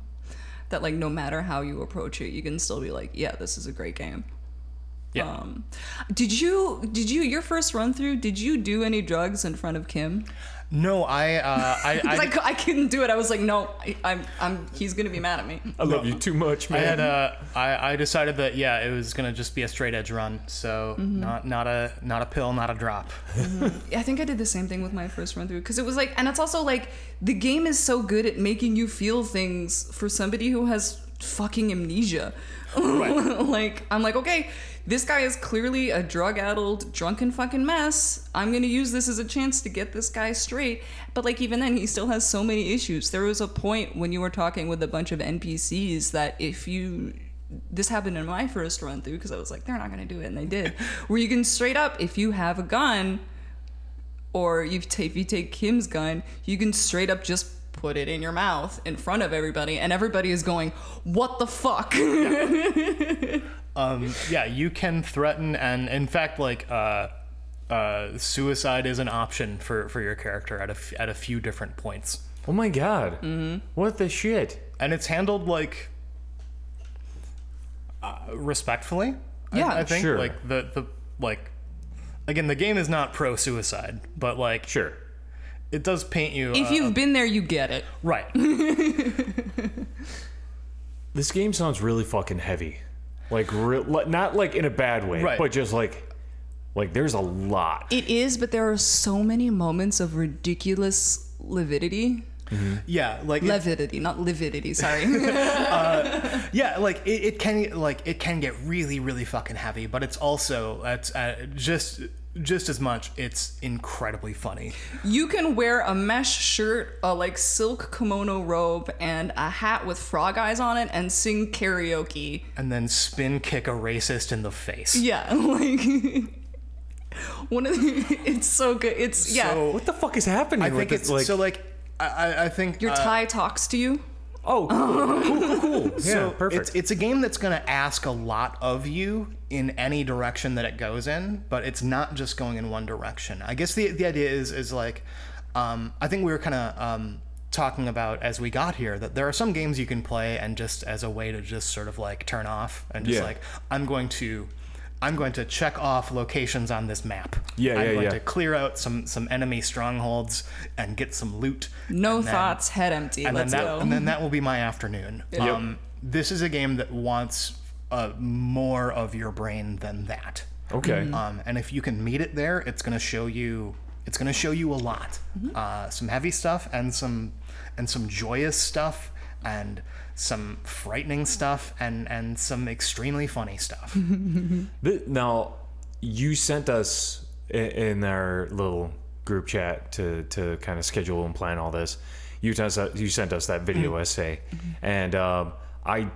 That like no matter how you approach it, you can still be like, yeah, this is a great game. Yeah Um, did you did you your first run through? Did you do any drugs in front of Kim? no i uh i, 'Cause I, I, cou- I couldn't do it. I was like, no, I, I'm I'm he's gonna be mad at me. I love you too much, man. I man. had uh, I, I decided that yeah, it was gonna just be a straight edge run. So Mm-hmm. not not a not a pill, not a drop. I think I did the same thing with my first run through because it was like, and it's also like the game is so good at making you feel things for somebody who has fucking amnesia. like I'm like, okay, this guy is clearly a drug-addled, drunken fucking mess. I'm gonna use this as a chance to get this guy straight. But like even then, he still has so many issues. There was a point when you were talking with a bunch of NPCs that if you this happened in my first run through because I was like, they're not gonna do it, and they did. Where you can straight up, if you have a gun, or you ta- if you take Kim's gun, you can straight up just put it in your mouth in front of everybody, and everybody is going, "What the fuck?" Um, yeah, you can threaten, and in fact, like uh, uh, suicide is an option for for your character at a f- at a few different points, oh my god. Mm-hmm. What the shit? and it's handled like. uh, respectfully. I- Yeah, I, think Sure. like the the like again the game is not pro suicide, but like Sure. it does paint you. If uh, you've been there, you get it. right, This game sounds really fucking heavy. Like, re- not like in a bad way, Right. but just like, like there's a lot. It is, but there are so many moments of ridiculous lividity. yeah, like it- Levidity, not lividity. Sorry. yeah, like it, it can like it can get really really fucking heavy, but it's also it's uh, just just as much it's incredibly funny. you can wear a mesh shirt, a like silk kimono robe, and a hat with frog eyes on it, and sing karaoke. And then spin kick a racist in the face. Yeah, like one of the. It's so good. It's yeah. So- What the fuck is happening? I with think this? it's like, so like I- I, I think Your uh, tie talks to you. Oh, cool, cool, cool, cool. Yeah, So perfect. It's, it's a game that's going to ask a lot of you in any direction that it goes in, but it's not just going in one direction. I guess the the idea is is like, um, I think we were kind of um, talking about as we got here that there are some games you can play and just as a way to just sort of like turn off and just Yeah. like I'm going to. I'm going to check off locations on this map. Yeah, yeah. I'm yeah, going yeah. to clear out some some enemy strongholds and get some loot. No then- thoughts, head empty. and Let's then that go. and then that will be my afternoon. Yep. Um, this is a game that wants uh, more of your brain than that. okay. Um, and if you can meet it there, it's going to show you. It's going to show you a lot. Uh, some heavy stuff and some and some joyous stuff and some frightening stuff and and some extremely funny stuff. Now, you sent us in our little group chat to, to kind of schedule and plan all this. You sent us, you sent us that video essay, and um, I,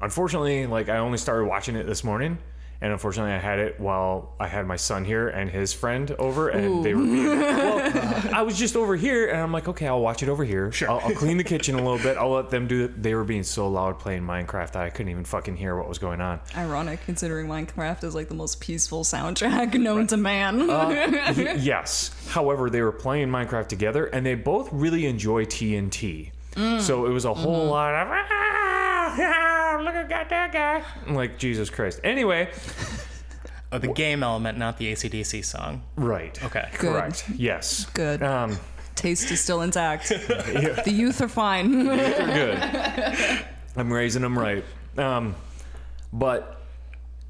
unfortunately, like I only started watching it this morning, and unfortunately, I had it while I had my son here and his friend over, and they were being. Well, I was just over here, and I'm like, okay, I'll watch it over here. Sure. I'll, I'll clean the kitchen a little bit. I'll let them do it. They were being so loud playing Minecraft that I couldn't even fucking hear what was going on. Ironic, considering Minecraft is like the most peaceful soundtrack known to man. Uh, y- yes. However, they were playing Minecraft together, and they both really enjoy TNT. Mm. So it was a whole mm-hmm. lot of ah, "Ah, look at that guy. I'm like Jesus Christ. Anyway, oh, the game element, not the ACDC song. right. Okay. Good. Correct. Yes. Good. Um, Taste is still intact. The youth are fine. they're good. I'm raising them right. Um, but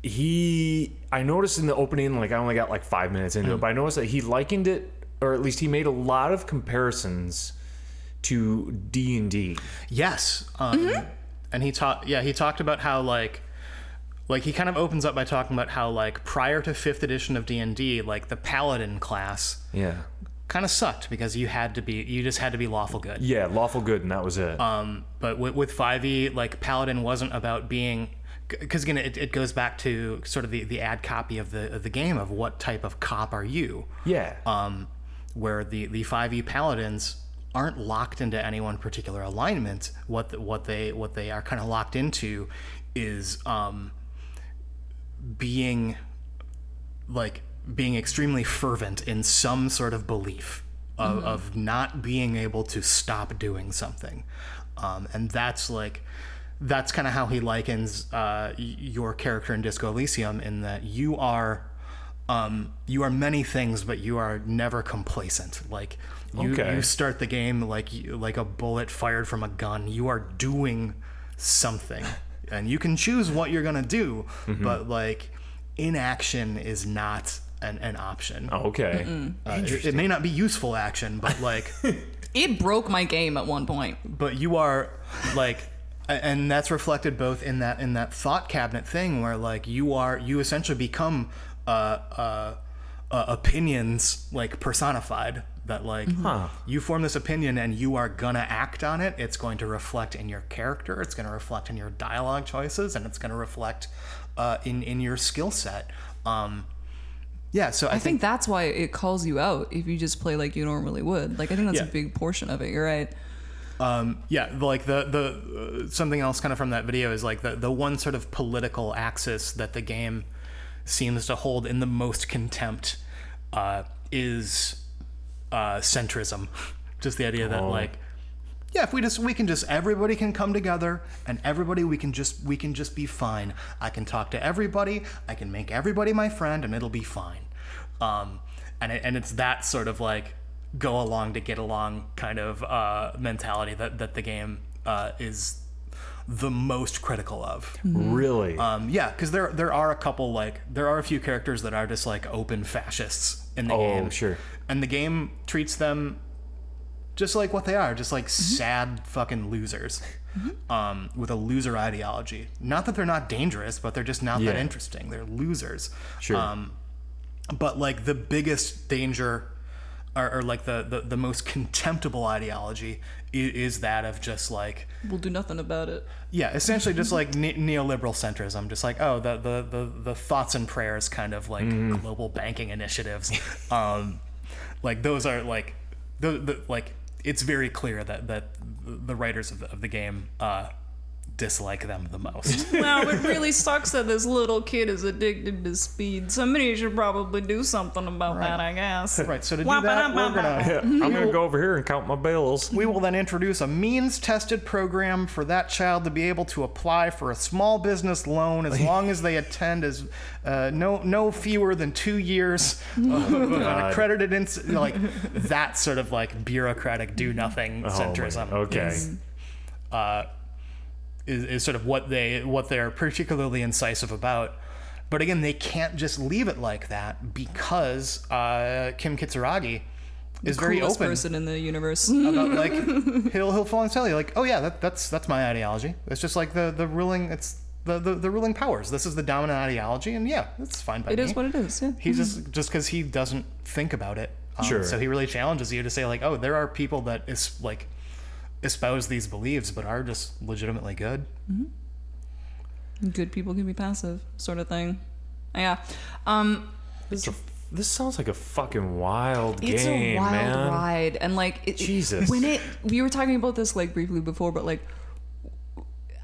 he, I noticed in the opening, like I only got like five minutes into it, but I noticed that he likened it, or at least he made a lot of comparisons to D and D. Yes. Um, And he talked. Yeah, he talked about how like, like he kind of opens up by talking about how like prior to fifth edition of D and D, like the paladin class Yeah. kind of sucked because you had to be, you just had to be lawful good. Yeah, lawful good, and that was it. Um, but with, with 5e, like paladin wasn't about being. Because again, it, it goes back to sort of the, the ad copy of the of the game of what type of cop are you? yeah. um, where the the 5e paladins aren't locked into any one particular alignment. What the, what they what they are kind of locked into is um, being like being extremely fervent in some sort of belief of, of not being able to stop doing something, um, and that's like. That's kind of how he likens uh, your character in Disco Elysium in that you are um, you are many things, but you are never complacent. Like you, Okay. you start the game like you, like a bullet fired from a gun. You are doing something, and you can choose what you're gonna do, but like inaction is not an, an option. okay. Uh, it, it may not be useful action, but like, It broke my game at one point. but you are like. And that's reflected both in that in that thought cabinet thing, where like you are you essentially become uh, uh, uh, opinions like personified. That like Huh. you form this opinion and you are gonna act on it. It's going to reflect in your character. It's going to reflect in your dialogue choices, and it's going to reflect uh, in in your skill set. Um, yeah, so I, I think that's why it calls you out if you just play like you normally would. Like I think that's Yeah. a big portion of it. You're right. Um, yeah, like the the uh, something else kind of from that video is like the the one sort of political axis that the game seems to hold in the most contempt uh, is uh, centrism. Just the idea that Oh. like yeah, if we just we can just everybody can come together and everybody we can just we can just be fine. I can talk to everybody. I can make everybody my friend, and it'll be fine. Um, and it, and it's that sort of like go along to get along kind of uh, mentality that that the game uh, is the most critical of. Really? Um, yeah, because there there are a couple like there are a few characters that are just like open fascists in the Oh, game. sure. And the game treats them just like what they are, just like sad fucking losers. Um, with a loser ideology. Not that they're not dangerous, but they're just not that interesting. They're losers. Sure. Um, but like the biggest danger or, or like the, the, the most contemptible ideology is, is that of just like We'll do nothing about it. yeah, essentially just like ne- neoliberal centrism, just like oh the, the the the thoughts and prayers kind of like global banking initiatives, um, like those are like the, the like it's very clear that that the writers of the, of the game uh, dislike them the most. Wow, it really sucks that this little kid is addicted to speed. Somebody should probably do something about Right. that, I guess. right. So to do that, we're gonna I'm gonna go over here and count my bills. we will then introduce a means-tested program for that child to be able to apply for a small business loan as long as they attend as uh, no no fewer than two years of an accredited ins- like that sort of like bureaucratic do nothing Oh, centrism. my- okay. is, uh, is, is sort of what they what they're particularly incisive about. But again, they can't just leave it like that because uh, Kim Kitsuragi is very Coolest open person in the universe. about like he'll he'll fall and tell you like oh yeah that, that's that's my ideology it's just like the the ruling it's the, the the ruling powers this is the dominant ideology and yeah it's fine by It me is what it is, yeah. he's just just because he doesn't think about it um, Sure. so he really challenges you to say like oh there are people that is like espouse these beliefs but are just legitimately good Good people can be passive, sort of thing. Yeah. Um, This, is a, this sounds like a fucking wild it's game, a wild man. ride, and like it, Jesus. when it we were talking about this like briefly before, but like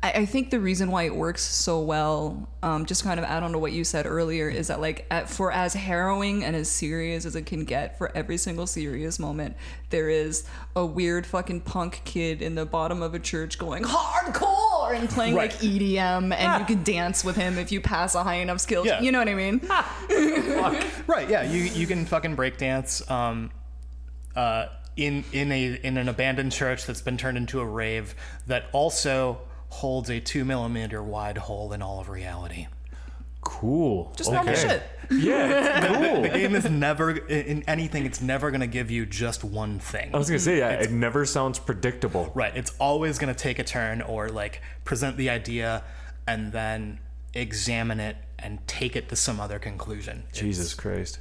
I, I think the reason why it works so well, um, just kind of add on to what you said earlier, is that like at, for as harrowing and as serious as it can get, for every single serious moment, there is a weird fucking punk kid in the bottom of a church going hardcore and playing Right. like EDM, and you can dance with him if you pass a high enough skill. Yeah. You know what I mean? right yeah you you can fucking break dance um uh in in a in an abandoned church that's been turned into a rave that also holds a two millimeter wide hole in all of reality Cool. Just normal Okay. shit. Yeah, cool. the game is never in anything it's never going to give you just one thing I was gonna say, yeah, it never sounds predictable. right it's always going to take a turn or like present the idea and then examine it and take it to some other conclusion Jesus Christ.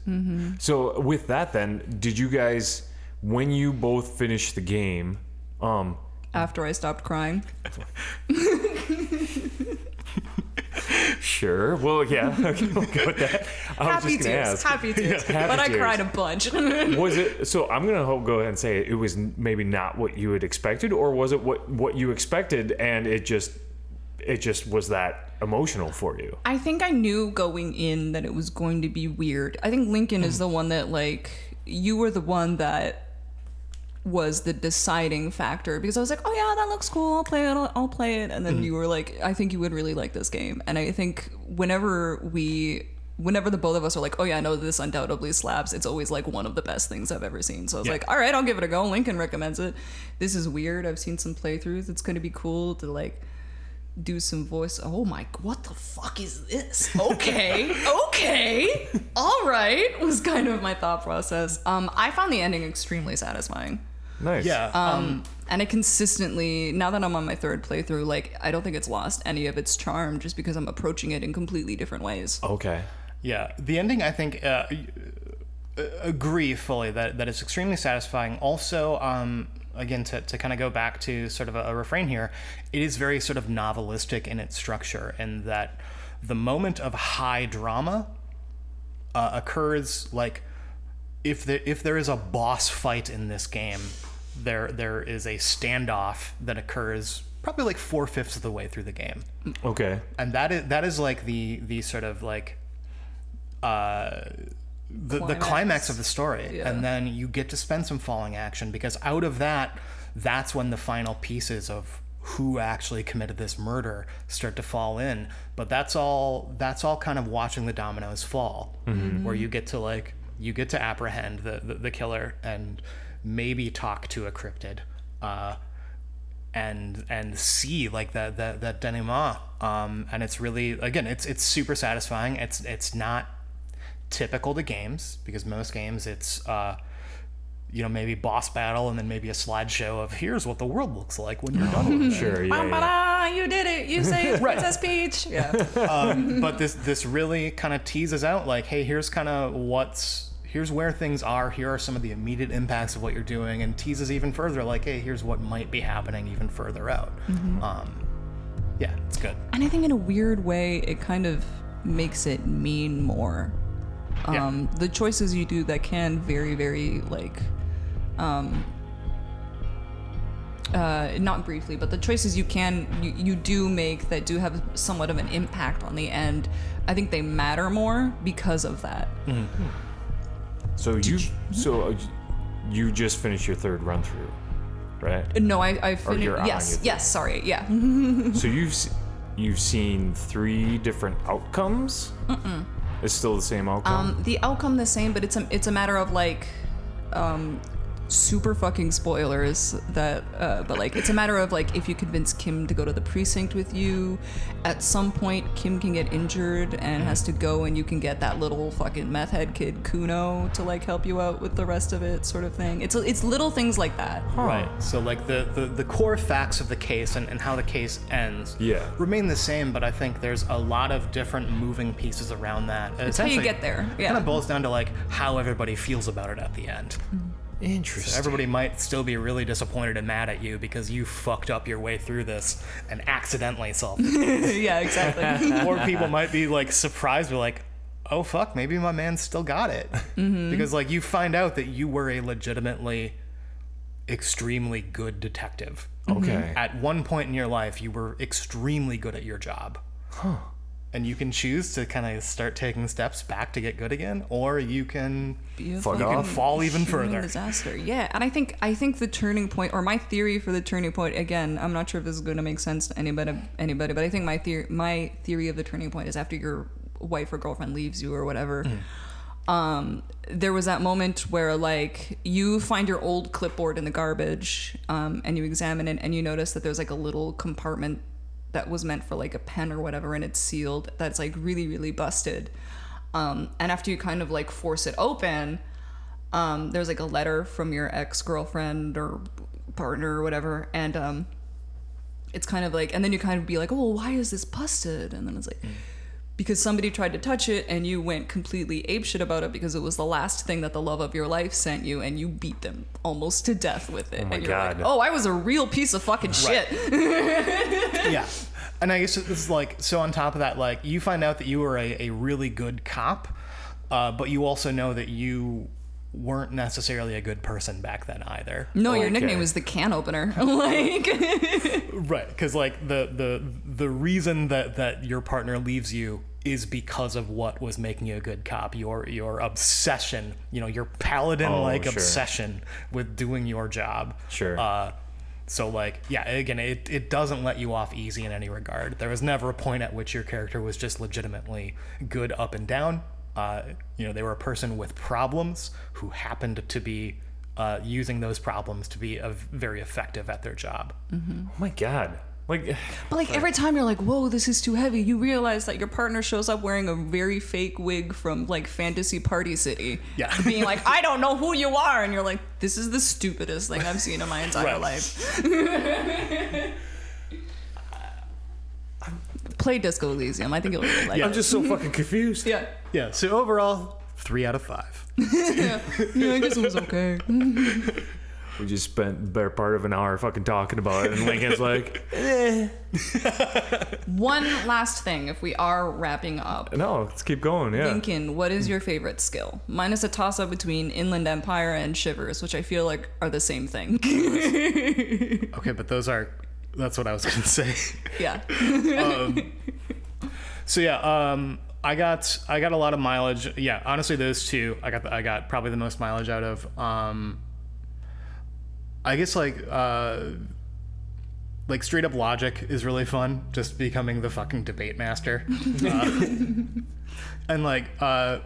So with that, then, did you guys, when you both finished the game, um, After I stopped crying. sure. Well, yeah, okay, we'll go with that. I was Happy just gonna tears. ask. Happy tears. Happy but I tears. cried a bunch. was it so i'm gonna go ahead and say it, it was maybe not what you had expected or was it what what you expected and it just it just was that emotional for you I think I knew going in that it was going to be weird. I think Lincoln is hmm. the one that like you were the one that was the deciding factor because I was like, oh yeah, that looks cool. I'll play it. I'll, I'll play it. And then you were like, I think you would really like this game. And I think whenever we. Whenever the both of us are like, oh yeah, no, this undoubtedly slaps, it's always like one of the best things I've ever seen. So I was Yeah. like, all right, I'll give it a go. Lincoln recommends it. This is weird. I've seen some playthroughs. It's going to be cool to like do some voice. Oh my, what the fuck is this? Okay, okay, all right. Was kind of my thought process. Um, I found the ending extremely satisfying. Nice yeah Um, and it consistently, now that I'm on my third playthrough, like I don't think it's lost any of its charm just because I'm approaching it in completely different ways. okay Yeah, the ending I think uh, uh, agree fully that that it's extremely satisfying. Also, um, again to, to kind of go back to sort of a, a refrain here, it is very sort of novelistic in its structure, in that the moment of high drama uh, occurs like if there if there is a boss fight in this game, there there is a standoff that occurs probably like four fifths of the way through the game okay and that is that is like the the sort of like uh the, the Climax. climax of the story Yeah. and then you get to spend some falling action because out of that that's when the final pieces of who actually committed this murder start to fall in. But that's all that's all kind of watching the dominoes fall, where you get to like you get to apprehend the the, the killer and maybe talk to a cryptid. Uh, and and see like that that that denouement um and it's really again it's it's super satisfying it's it's not typical to games because most games it's uh you know maybe boss battle and then maybe a slideshow of here's what the world looks like when you're done with it Sure, yeah, yeah. You did it. You saved Princess Peach. Yeah. but this this really kind of teases out like hey here's kind of what's here's where things are here are some of the immediate impacts of what you're doing and teases even further like hey here's what might be happening even further out um yeah it's good And I think in a weird way, it kind of makes it mean more. Yeah. Um, The choices you do that can very, very like, um, uh, not briefly, but the choices you can you, you do make that do have somewhat of an impact on the end. I think they matter more because of that. So you so uh, you just finished your third run through, right? No, I I finished. Yes, yes. Sorry, yeah. so you've you've seen three different outcomes. Mm-mm. It's still the same outcome. Um, the outcome the same, but it's a it's a matter of like, um, super fucking spoilers that. Uh, but like, it's a matter of like if you convince Kim to go to the precinct with you, at some point Kim can get injured and has to go, and you can get that little fucking meth head kid Cuno to like help you out with the rest of it, sort of thing. It's it's little things like that. Right. So like the, the, the core facts of the case and, and how the case ends Yeah. remain the same, but I think there's a lot of different moving pieces around that. It's how you get there. It Yeah. kind of boils down to like how everybody feels about it at the end. Interesting. Everybody might still be really disappointed and mad at you because you fucked up your way through this and accidentally solved it. yeah, exactly. or people might be like surprised, be like, "Oh fuck, maybe my man still got it," mm-hmm. because like you find out that you were a legitimately extremely good detective. okay. At one point in your life, you were extremely good at your job. Huh. And you can choose to kind of start taking steps back to get good again, or you can Be a Fuck fucking off. fall even further. Disaster. Yeah, and I think I think the turning point, or my theory for the turning point, again, I'm not sure if this is going to make sense to anybody, anybody, but I think my theory, my theory of the turning point is after your wife or girlfriend leaves you or whatever. Um, there was that moment where like you find your old clipboard in the garbage, um, and you examine it, and you notice that there's like a little compartment that was meant for like a pen or whatever, and it's sealed. That's like really, really busted. Um, and after you kind of like force it open, um, there's like a letter from your ex girlfriend or partner or whatever, and um, it's kind of like, and then you kind of be like, oh, why is this busted? And then it's like, because somebody tried to touch it and you went completely apeshit about it because it was the last thing that the love of your life sent you and you beat them almost to death with it. Oh my and you're God. like, oh, I was a real piece of fucking shit. yeah. And I guess it's like so. On top of that, like you find out that you were a, a really good cop, uh, but you also know that you weren't necessarily a good person back then either. No, your Okay. nickname was the can opener. like, Right, because like the the the reason that that your partner leaves you is because of what was making you a good cop. Your your obsession, you know, your paladin like Oh, sure. obsession with doing your job. Sure. Uh, so like yeah, again, it it doesn't let you off easy in any regard. There was never a point at which your character was just legitimately good up and down. Uh, you know, they were a person with problems who happened to be. Uh, using those problems to be very effective at their job. oh my god. Like But like every time you're like, whoa, this is too heavy, you realize that your partner shows up wearing a very fake wig from like Fantasy Party City. Yeah. Being like, I don't know who you are. And you're like, this is the stupidest thing I've seen in my entire Right. life. Play Disco Elysium. I think you'll really like I'm just so fucking confused. Yeah. Yeah, so overall, three out of five. Yeah, I guess it was okay. We just spent the better part of an hour fucking talking about it, and Lincoln's like, eh. One last thing, if we are wrapping up. "No, let's keep going." Yeah. Lincoln, what is your favorite skill? Mine is a toss up between Inland Empire and Shivers, which I feel like are the same thing. Okay, but those are. That's what I was gonna say. yeah. So yeah, um, I got I got a lot of mileage. Yeah, honestly, those two I got the, I got probably the most mileage out of. Um, I guess like uh, like straight up logic is really fun. Just becoming the fucking debate master, Uh, and like uh,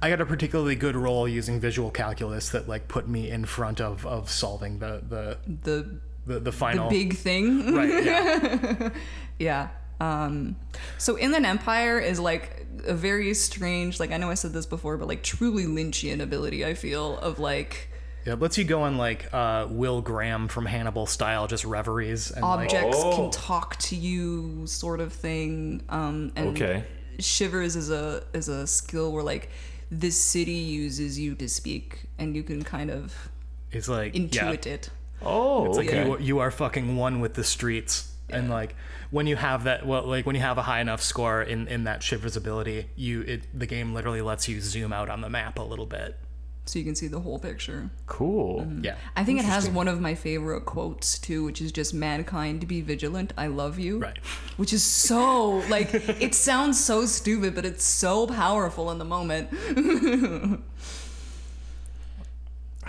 I got a particularly good roll using visual calculus that like put me in front of of solving the the The the, the the big thing. right. Yeah. Yeah. Um, so Inland Empire is like a very strange, like I know I said this before, but like truly Lynchian ability. I feel of like Yeah, it lets you go on like uh, Will Graham from Hannibal style, just reveries and like objects Oh. can talk to you, sort of thing. Um, and Okay. Shivers is a is a skill where like the city uses you to speak, and you can kind of it's like yeah, it. Oh, It's like okay. you, you are fucking one with the streets. And like when you have that, well, like when you have a high enough score in, in that Shivers ability, you it the game literally lets you zoom out on the map a little bit. So you can see the whole picture. Cool. Mm-hmm. Yeah, I think it has one of my favorite quotes too, which is just "Mankind, be vigilant. I love you." right. which is so like it sounds so stupid but it's so powerful in the moment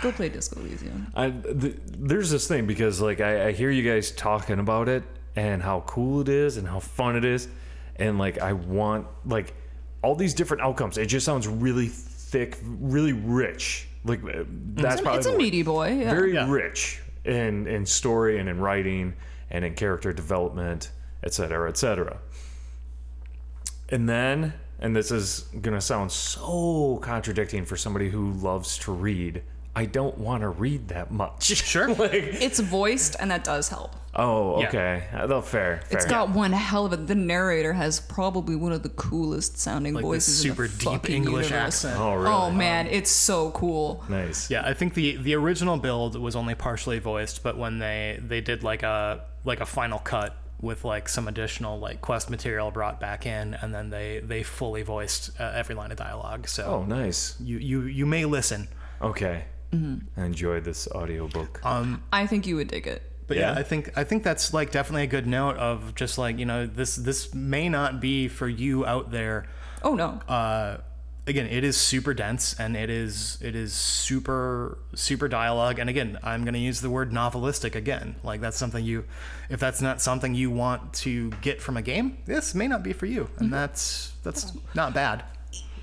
go play disco elysium I, th- there's this thing because like I, I hear you guys talking about it and how cool it is and how fun it is and like I want like all these different outcomes. It just sounds really thick, really rich. Like uh, that's it's a, probably it's the a word. meaty boy yeah. very Yeah. rich in in story and in writing and in character development, et cetera, et cetera. And then, and this is gonna sound so contradicting for somebody who loves to read. I don't want to read that much. Sure. like, it's voiced and that does help oh, okay. Uh, though fair, fair. it's got one hell of a the narrator has probably one of the coolest sounding Like this voices super in the deep English universe. accent. Oh, really? oh man it's so cool nice. Yeah, I think the the original build was only partially voiced, but when they they did like a like a final cut with like some additional like quest material brought back in, and then they they fully voiced uh, every line of dialogue. So Oh, nice. you you you may listen. Okay. Mm-hmm. I enjoyed this audiobook. Um, i think you would dig it But yeah. Yeah. I think I think that's like definitely a good note of just like you know this this may not be for you out there. oh no Uh, again, it is super dense and it is it is super super dialogue. And again, I'm gonna use the word novelistic again. Like that's something you, if that's not something you want to get from a game, this may not be for you, and that's that's not bad.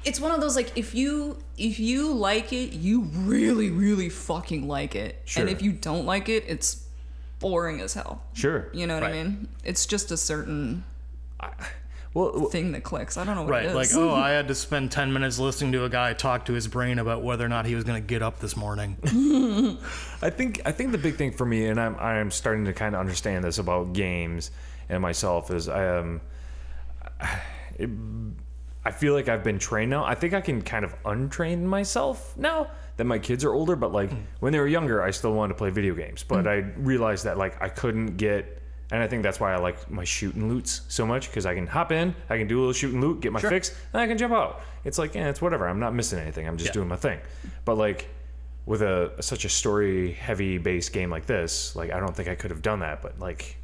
It's one of those like if you if you like it you really really fucking like it Sure. and if you don't like it it's boring as hell sure. you know what i mean it's just a certain Well, well, thing that clicks i don't know what Right, it is like oh, I had to spend ten minutes listening to a guy talk to his brain about whether or not he was gonna get up this morning. I think I think the big thing for me, and I'm I'm starting to kind of understand this about games and myself is I um, it, I feel like I've been trained now. I think I can kind of untrain myself now that my kids are older. But like mm. when they were younger, I still wanted to play video games. But mm. I realized that like I couldn't get, and I think that's why I like my shoot and loots so much because I can hop in, I can do a little shoot and loot, get my fix, and I can jump out. It's like yeah, it's whatever. I'm not missing anything. I'm just Yeah. doing my thing. But like with a such a story heavy based game like this, like I don't think I could have done that. But like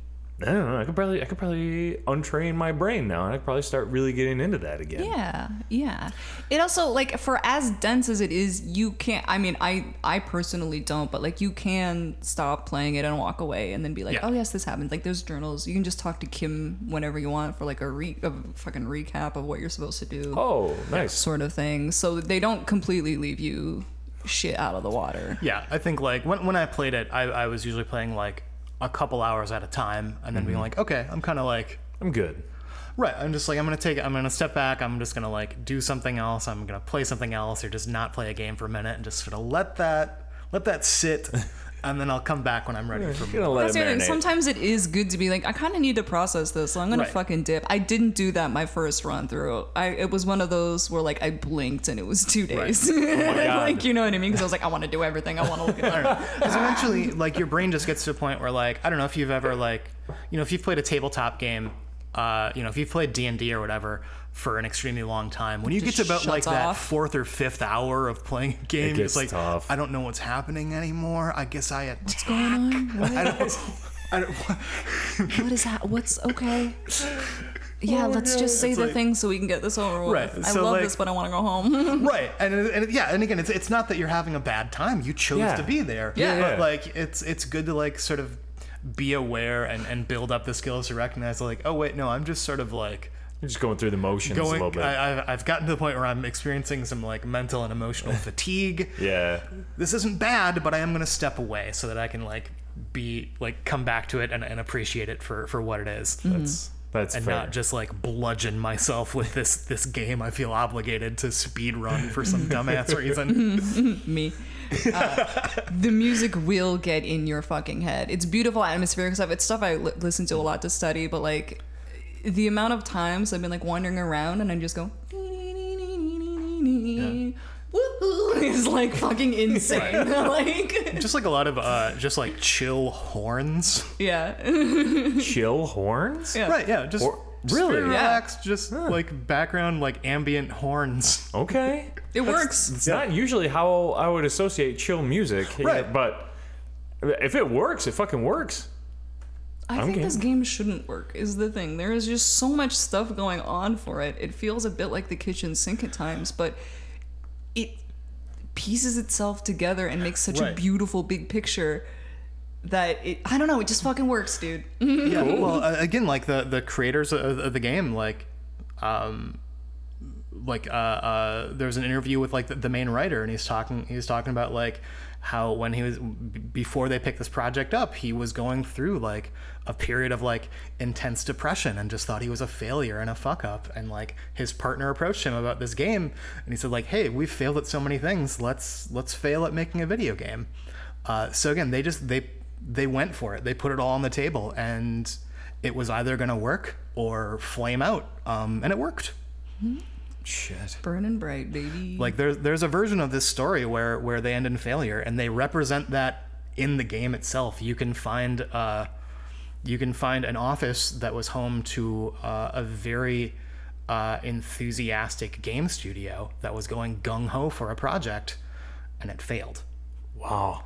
I don't know, I could probably I could probably untrain my brain now, and I could probably start really getting into that again. yeah yeah it also like for as dense as it is you can't i mean i i personally don't but like you can stop playing it and walk away and then be like Yeah. oh yes this happened like there's journals you can just talk to kim whenever you want for like a re a fucking recap of what you're supposed to do Oh, nice. sort of thing. So they don't completely leave you shit out of the water. Yeah, I think like when when I played it, I, I was usually playing like a couple hours at a time, and then being mm-hmm. like, okay, I'm kind of like I'm good. Right. I'm just like I'm gonna take I'm gonna step back. I'm just gonna like do something else. I'm gonna play something else, or just not play a game for a minute, and just sort of let that let that sit, and then I'll come back when I'm ready for Gonna more. let That's it the other thing. marinate. Sometimes it is good to be like, I kind of need to process this, so I'm gonna Right. fucking dip. I didn't do that my first run through. I it was one of those where like I blinked and it was two days. like you know what I mean? Because I was like, I want to do everything. I want to look at it. Because eventually, like your brain just gets to a point where like I don't know if you've ever like you know if you've played a tabletop game, uh, you know if you've played D and D or whatever for an extremely long time, when you Just get to about shuts like that fourth or fifth hour of playing a game, gets it's like tough. I don't know what's happening anymore. I guess I had. What's going on? What, I don't. I don't what is that? What's okay? yeah, Oh let's God. just say It's the like- thing so we can get this over with. Right, I so, love like- this, but I want to go home. right and, and yeah and again it's, it's not that you're having a bad time you chose Yeah. to be there Yeah. but Yeah. like it's it's good to like sort of be aware and, and build up the skills to recognize like oh wait no i'm just sort of like You're just going through the motions a going little bit. I, I've, I've gotten to the point where i'm experiencing some like mental and emotional fatigue yeah. this isn't bad but i am going to step away so that i can like be like come back to it and, and appreciate it for for what it is That's that's and fair. not just like bludgeon myself with this this game i feel obligated to speed run for some dumbass reason Me. Uh, the music will get in your fucking head. It's beautiful atmospheric stuff. It's stuff I li- listen to a lot to study, but like the amount of times I've been like wandering around and I just go. Woohoo! Is like fucking insane. like, just like a lot of uh just like chill horns yeah. chill horns. Yeah. right yeah just Or- just really? very Yeah. relaxed just like background like ambient horns Okay. It works. It's not usually how I would associate chill music. Right. but if it works, it fucking works. I I'm think this game. game shouldn't work, is the thing. There is just so much stuff going on for it. It feels a bit like the kitchen sink at times, but it pieces itself together and makes such a beautiful big picture that it, I don't know, it just fucking works, dude. yeah well uh, again like the the creators of, of the game like um like uh, uh there's an interview with like the, the main writer and he's talking he's talking about like how when he was before they picked this project up he was going through like a period of like intense depression and just thought he was a failure and a fuck up. And like his partner approached him about this game and he said like hey we've failed at so many things. Let's let's fail at making a video game. Uh, so again they just they they went for it. They put it all on the table and it was either going to work or flame out. Um, and it worked Shit. Burning bright, baby. like there's there's a version of this story where where they end in failure and they represent that in the game itself you can find uh you can find an office that was home to uh, a very uh, enthusiastic game studio that was going gung-ho for a project and it failed Wow.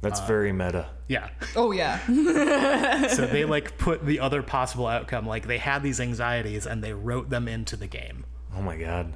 That's Uh, very meta. yeah oh, yeah. so they like put the other possible outcome like they had these anxieties and they wrote them into the game Oh my god.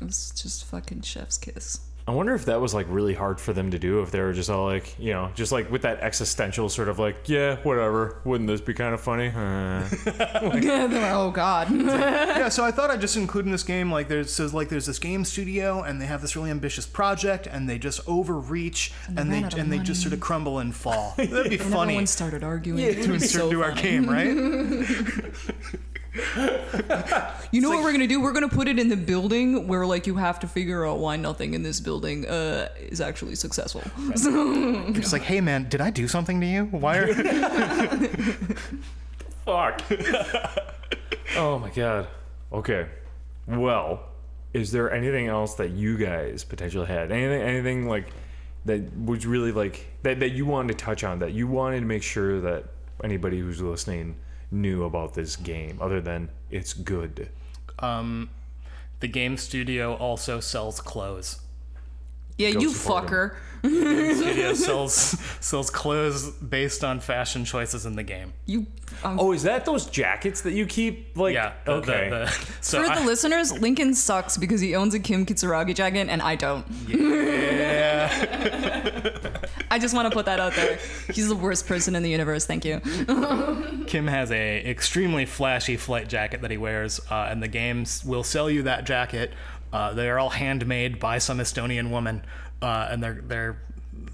it's just fucking chef's kiss. I wonder if that was like really hard for them to do. If they were just all like, you know, just like with that existential sort of like, yeah, whatever. Wouldn't this be kind of funny? Uh, They're like, oh, God. yeah so i thought i'd just include in this game like there's says like there's this game studio and they have this really ambitious project and they just overreach and, they they ran out of and they just sort of crumble and fall that'd be And funny everyone started arguing. to It would be insert so into our game right You know what we're gonna do? We're gonna put it in the building where like you have to figure out why nothing in this building uh, is actually successful. it's like hey man did i do something to you why are fuck. oh my god. Okay. Well, is there anything else that you guys potentially had? Anything anything like that was really like that that you wanted to touch on that you wanted to make sure that anybody who's listening knew about this game other than it's good. um the game studio also sells clothes yeah, Go you support 'em. fucker. studio sells sells clothes based on fashion choices in the game You. Um, Oh, is that those jackets that you keep like yeah the- the- okay. the- so for the listeners, Lincoln sucks because he owns a Kim Kitsuragi jacket and I don't. yeah I just want to put that out there. He's the worst person in the universe. Thank you. Kim has a extremely flashy flight jacket that he wears, uh, and the games will sell you that jacket. Uh, they are all handmade by some Estonian woman, uh, and they're they're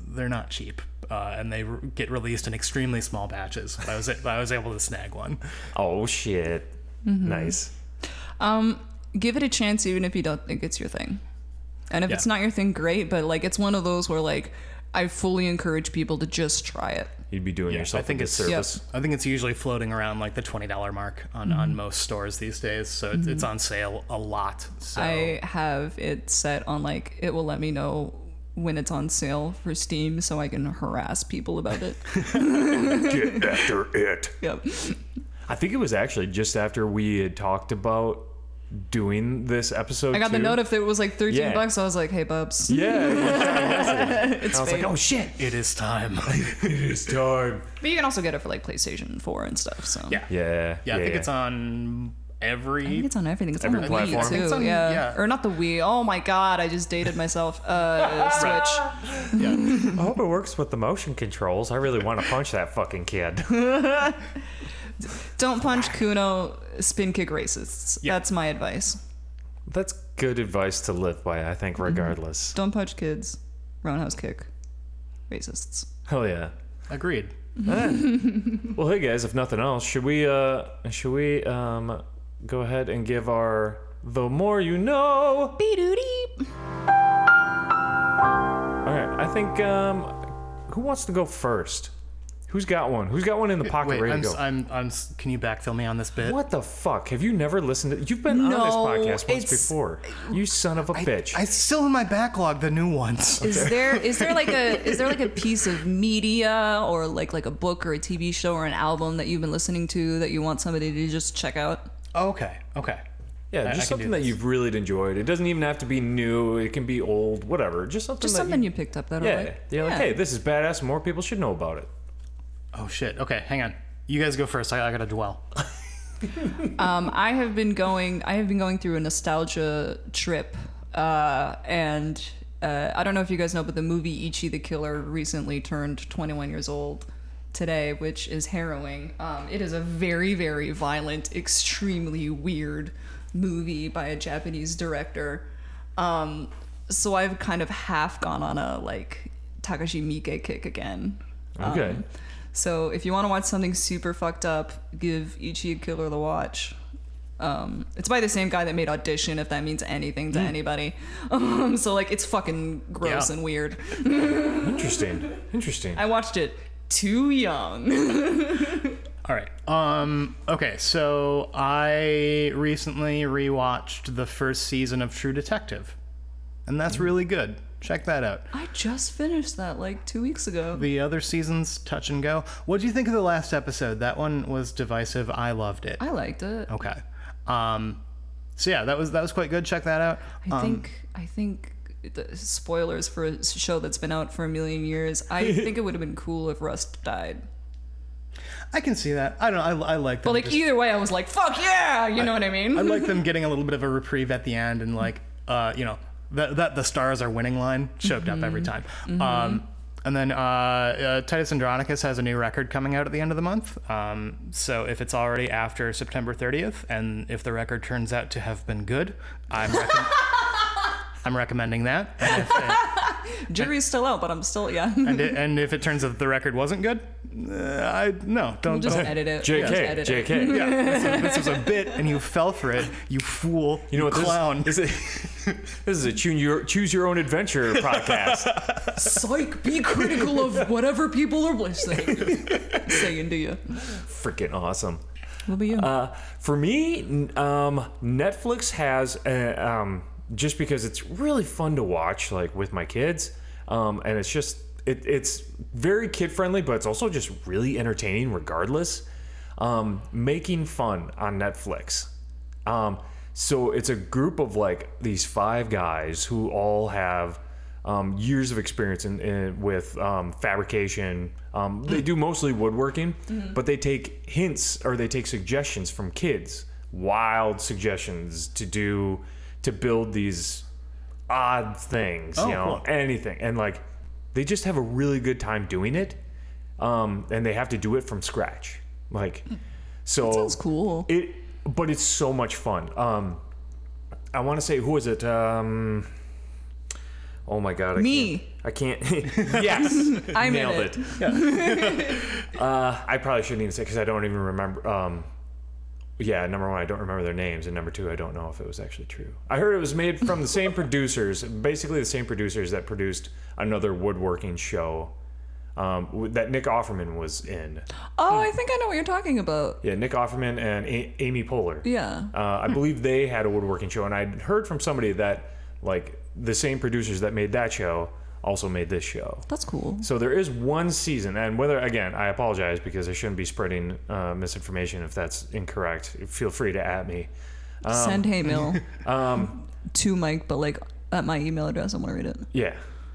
they're not cheap, uh, and they re- get released in extremely small batches. I was I was able to snag one. oh shit. Nice. Um, give it a chance even if you don't think it's your thing. And if Yeah. it's not your thing, great. But like, it's one of those where like, I fully encourage people to just try it. You'd be doing Yeah, yourself I think a it's- disservice. I think it's usually floating around like the twenty dollar mark on, on mm-hmm. most stores these days, so it's, it's mm-hmm. on sale a lot. So I have it set on like it will let me know when it's on sale for Steam so I can harass people about it. Get after it. yep. I think it was actually just after we had talked about doing this episode. I got the note if it was like 13 Yeah. bucks. I was like, hey, bubs. Yeah, It's I was fake. like, oh shit, it is time. it is time. But you can also get it for like PlayStation 4 and stuff. So yeah. Yeah, Yeah, I think it's on every. I think it's on everything. It's Every on the platform. I Wii think too. it's on- yeah. yeah. or not the Wii. Oh my god, I just dated myself. Uh, Switch. yeah. I hope it works with the motion controls. I really want to punch that fucking kid. Don't punch Cuno. Spin kick racists. Yeah. That's my advice. That's good advice to live by, I think, regardless. Don't punch kids. Roundhouse kick. Racists. Hell yeah. Agreed. Well, hey guys, if nothing else, should we uh should we um go ahead and give our the more you know? Beep. All right, I think um who wants to go first? Who's got one? Who's got one in the pocket Wait, ready I'm, to go? I'm, I'm, Can you backfill me on this bit? what the fuck? Have you never listened to You've been on this podcast once it's- before. You son of a bitch. I still in my backlog the new ones. Is there is there like a is there like a piece of media or like like a book or a TV show or an album that you've been listening to that you want somebody to just check out? Okay. Okay. yeah, I- I just can do something that this. you've really enjoyed. It doesn't even have to be new. It can be old, whatever. Just something Just that something you, you picked up that Yeah, I like. you're like, Yeah. hey, this is badass. More people should know about it. Oh shit. Okay. Hang on. You guys go first. I, I gotta dwell. Um, I have been going. I have been going through a nostalgia trip, uh, and uh, I don't know if you guys know, but the movie Ichi the Killer recently turned 21 years old today, which is harrowing. Um, it is a very, very violent, extremely weird movie by a Japanese director. Um, so I've kind of half gone on a like Takashi Miike kick again. Okay. Um, so if you want to watch something super fucked up, give Ichi Killer the watch. Um, it's by the same guy that made Audition, if that means anything to anybody. Um, so like, it's fucking gross Yeah. and weird. Interesting. Interesting. I watched it too young. All right. Um. Okay. So I recently rewatched the first season of True Detective, and that's really good. Check that out. I just finished that like two weeks ago. The other seasons touch and go. What do you think of the last episode? That one was divisive. I loved it. I liked it. Okay. Um. So yeah, that was that was quite good. Check that out. I Um, think I think the spoilers for a show that's been out for a million years. I think it would have been cool if Rust died. I can see that. I don't know. I, I like them. But like just- either way, I was like, "Fuck yeah!" You know what I mean? I like them getting a little bit of a reprieve at the end and like uh, you know that that the stars are winning line choked up every time. Um, and then uh, uh, Titus Andronicus has a new record coming out at the end of the month. Um, so if it's already after September 30th, and if the record turns out to have been good, I'm. I'm recommending that. If, it, Jury's still out, but I'm still yeah. and, it, and if it turns out the record wasn't good, uh, I no, don't. just don't. edit it. Just JK. edit it. JK. Yeah, this was, this was a bit, and you fell for it. You fool. You know what? clown. This, this, is, this is a choose your, choose your own adventure podcast. Psych, be critical of whatever people are saying. saying to you. Freaking awesome. What about you? Uh, for me, um, Netflix has, uh um, just because it's really fun to watch, like with my kids, um, and it's just it, it's very kid friendly, but it's also just really entertaining, regardless. Um, making fun on Netflix. Um, so it's a group of like these five guys who all have um, years of experience in, in with um, fabrication. Um, they do mostly woodworking, but they take hints or they take suggestions from kids, wild suggestions to do to build these odd things, Oh, you know, cool. anything, and like they just have a really good time doing it, um, and they have to do it from scratch, like so. Sounds cool. It, but it's so much fun. Um, I want to say who is it? Um, oh my god, I Me. Can't, I can't. yes, in nailed it. it. uh, I probably shouldn't even say because I don't even remember. Um, yeah, number one, I don't remember their names, and number two, I don't know if it was actually true. I heard it was made from the same producers, basically the same producers that produced another woodworking show um, that Nick Offerman was in. Oh, I think I know what you're talking about. Yeah, Nick Offerman and a- Amy Poehler. Yeah. Uh, I believe they had a woodworking show, and I'd heard from somebody that like the same producers that made that show also made this show. That's cool. So there is one season, and whether again, I apologize because I shouldn't be spreading uh, misinformation if that's incorrect. Feel free to at me. Send hey mail Um, to Mike, but like at my email address, I want to read it. yeah,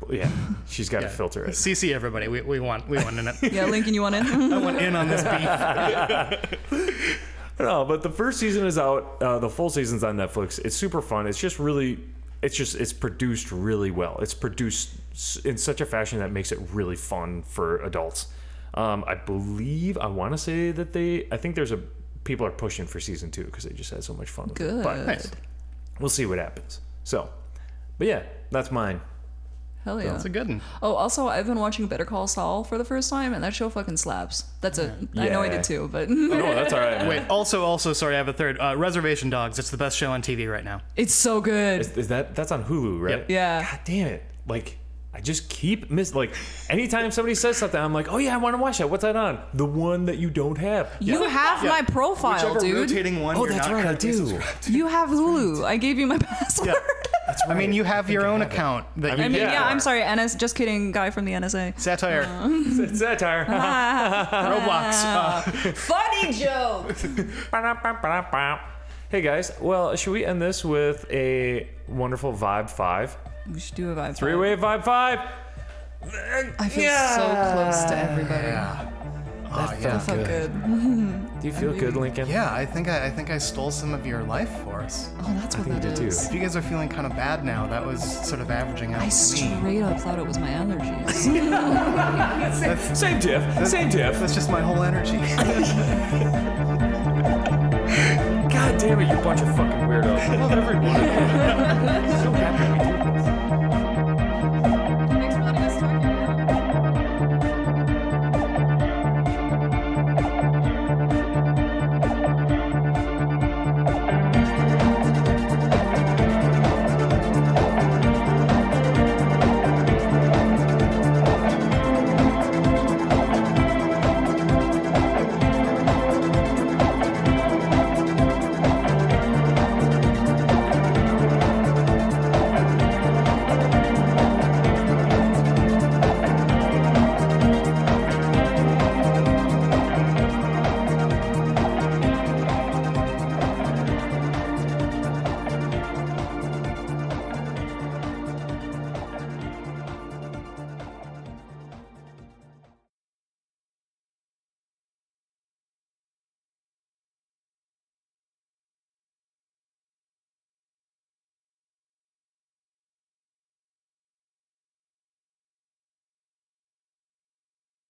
yeah, she's got to Yeah. filter it. CC everybody. We, we want we want in it. Yeah, Lincoln, you want in? I want in on this beef. no, but the first season is out. Uh, the full season's on Netflix. It's super fun. It's just really, it's just it's produced really well. It's produced s- in such a fashion that makes it really fun for adults. Um, I believe I want to say that they. I think there's a people are pushing for season two because they just had so much fun. With It. But Good. Nice. we'll see what happens. So, but yeah, that's mine. Hell yeah. That's a good one. Oh, also, I've been watching Better Call Saul for the first time, and that show fucking slaps. That's it. I know I did too, but No, that's all right. Wait, also, also, sorry, I have a third. Uh, Reservation Dogs. It's the best show on TV right now. it's so good. Is, is that that's on Hulu, right? Yep. Yeah. God damn it! Like I just keep miss like anytime somebody says something, I'm like, oh yeah, I want to watch that. What's that on? The one that you don't have. You have my profile, Whichever dude. rotating one. Oh, you're that's not right, I do. You have Hulu. I gave you my password. Yeah, I mean, you have your own account that you I mean, Yeah. yeah. I'm sorry, NS. Just kidding, guy from the NSA. satire, It's satire. Roblox. Uh, Funny joke. hey guys, well, should we end this with a wonderful vibe five? We should do a vibe. Three way vibe five. I feel so close to everybody. Yeah. oh, yeah. Felt good. Do you feel good, Lincoln? Yeah, I think I, I think I stole some of your life force. Oh, that's what I think that you did, is. too. If you guys are feeling kind of bad now, that was sort of averaging out. I to me. straight up thought it was my allergies. Same diff. Same diff. That's just my whole energy. God damn it, you bunch of fucking weirdos. I love every one of you. so happy we do this.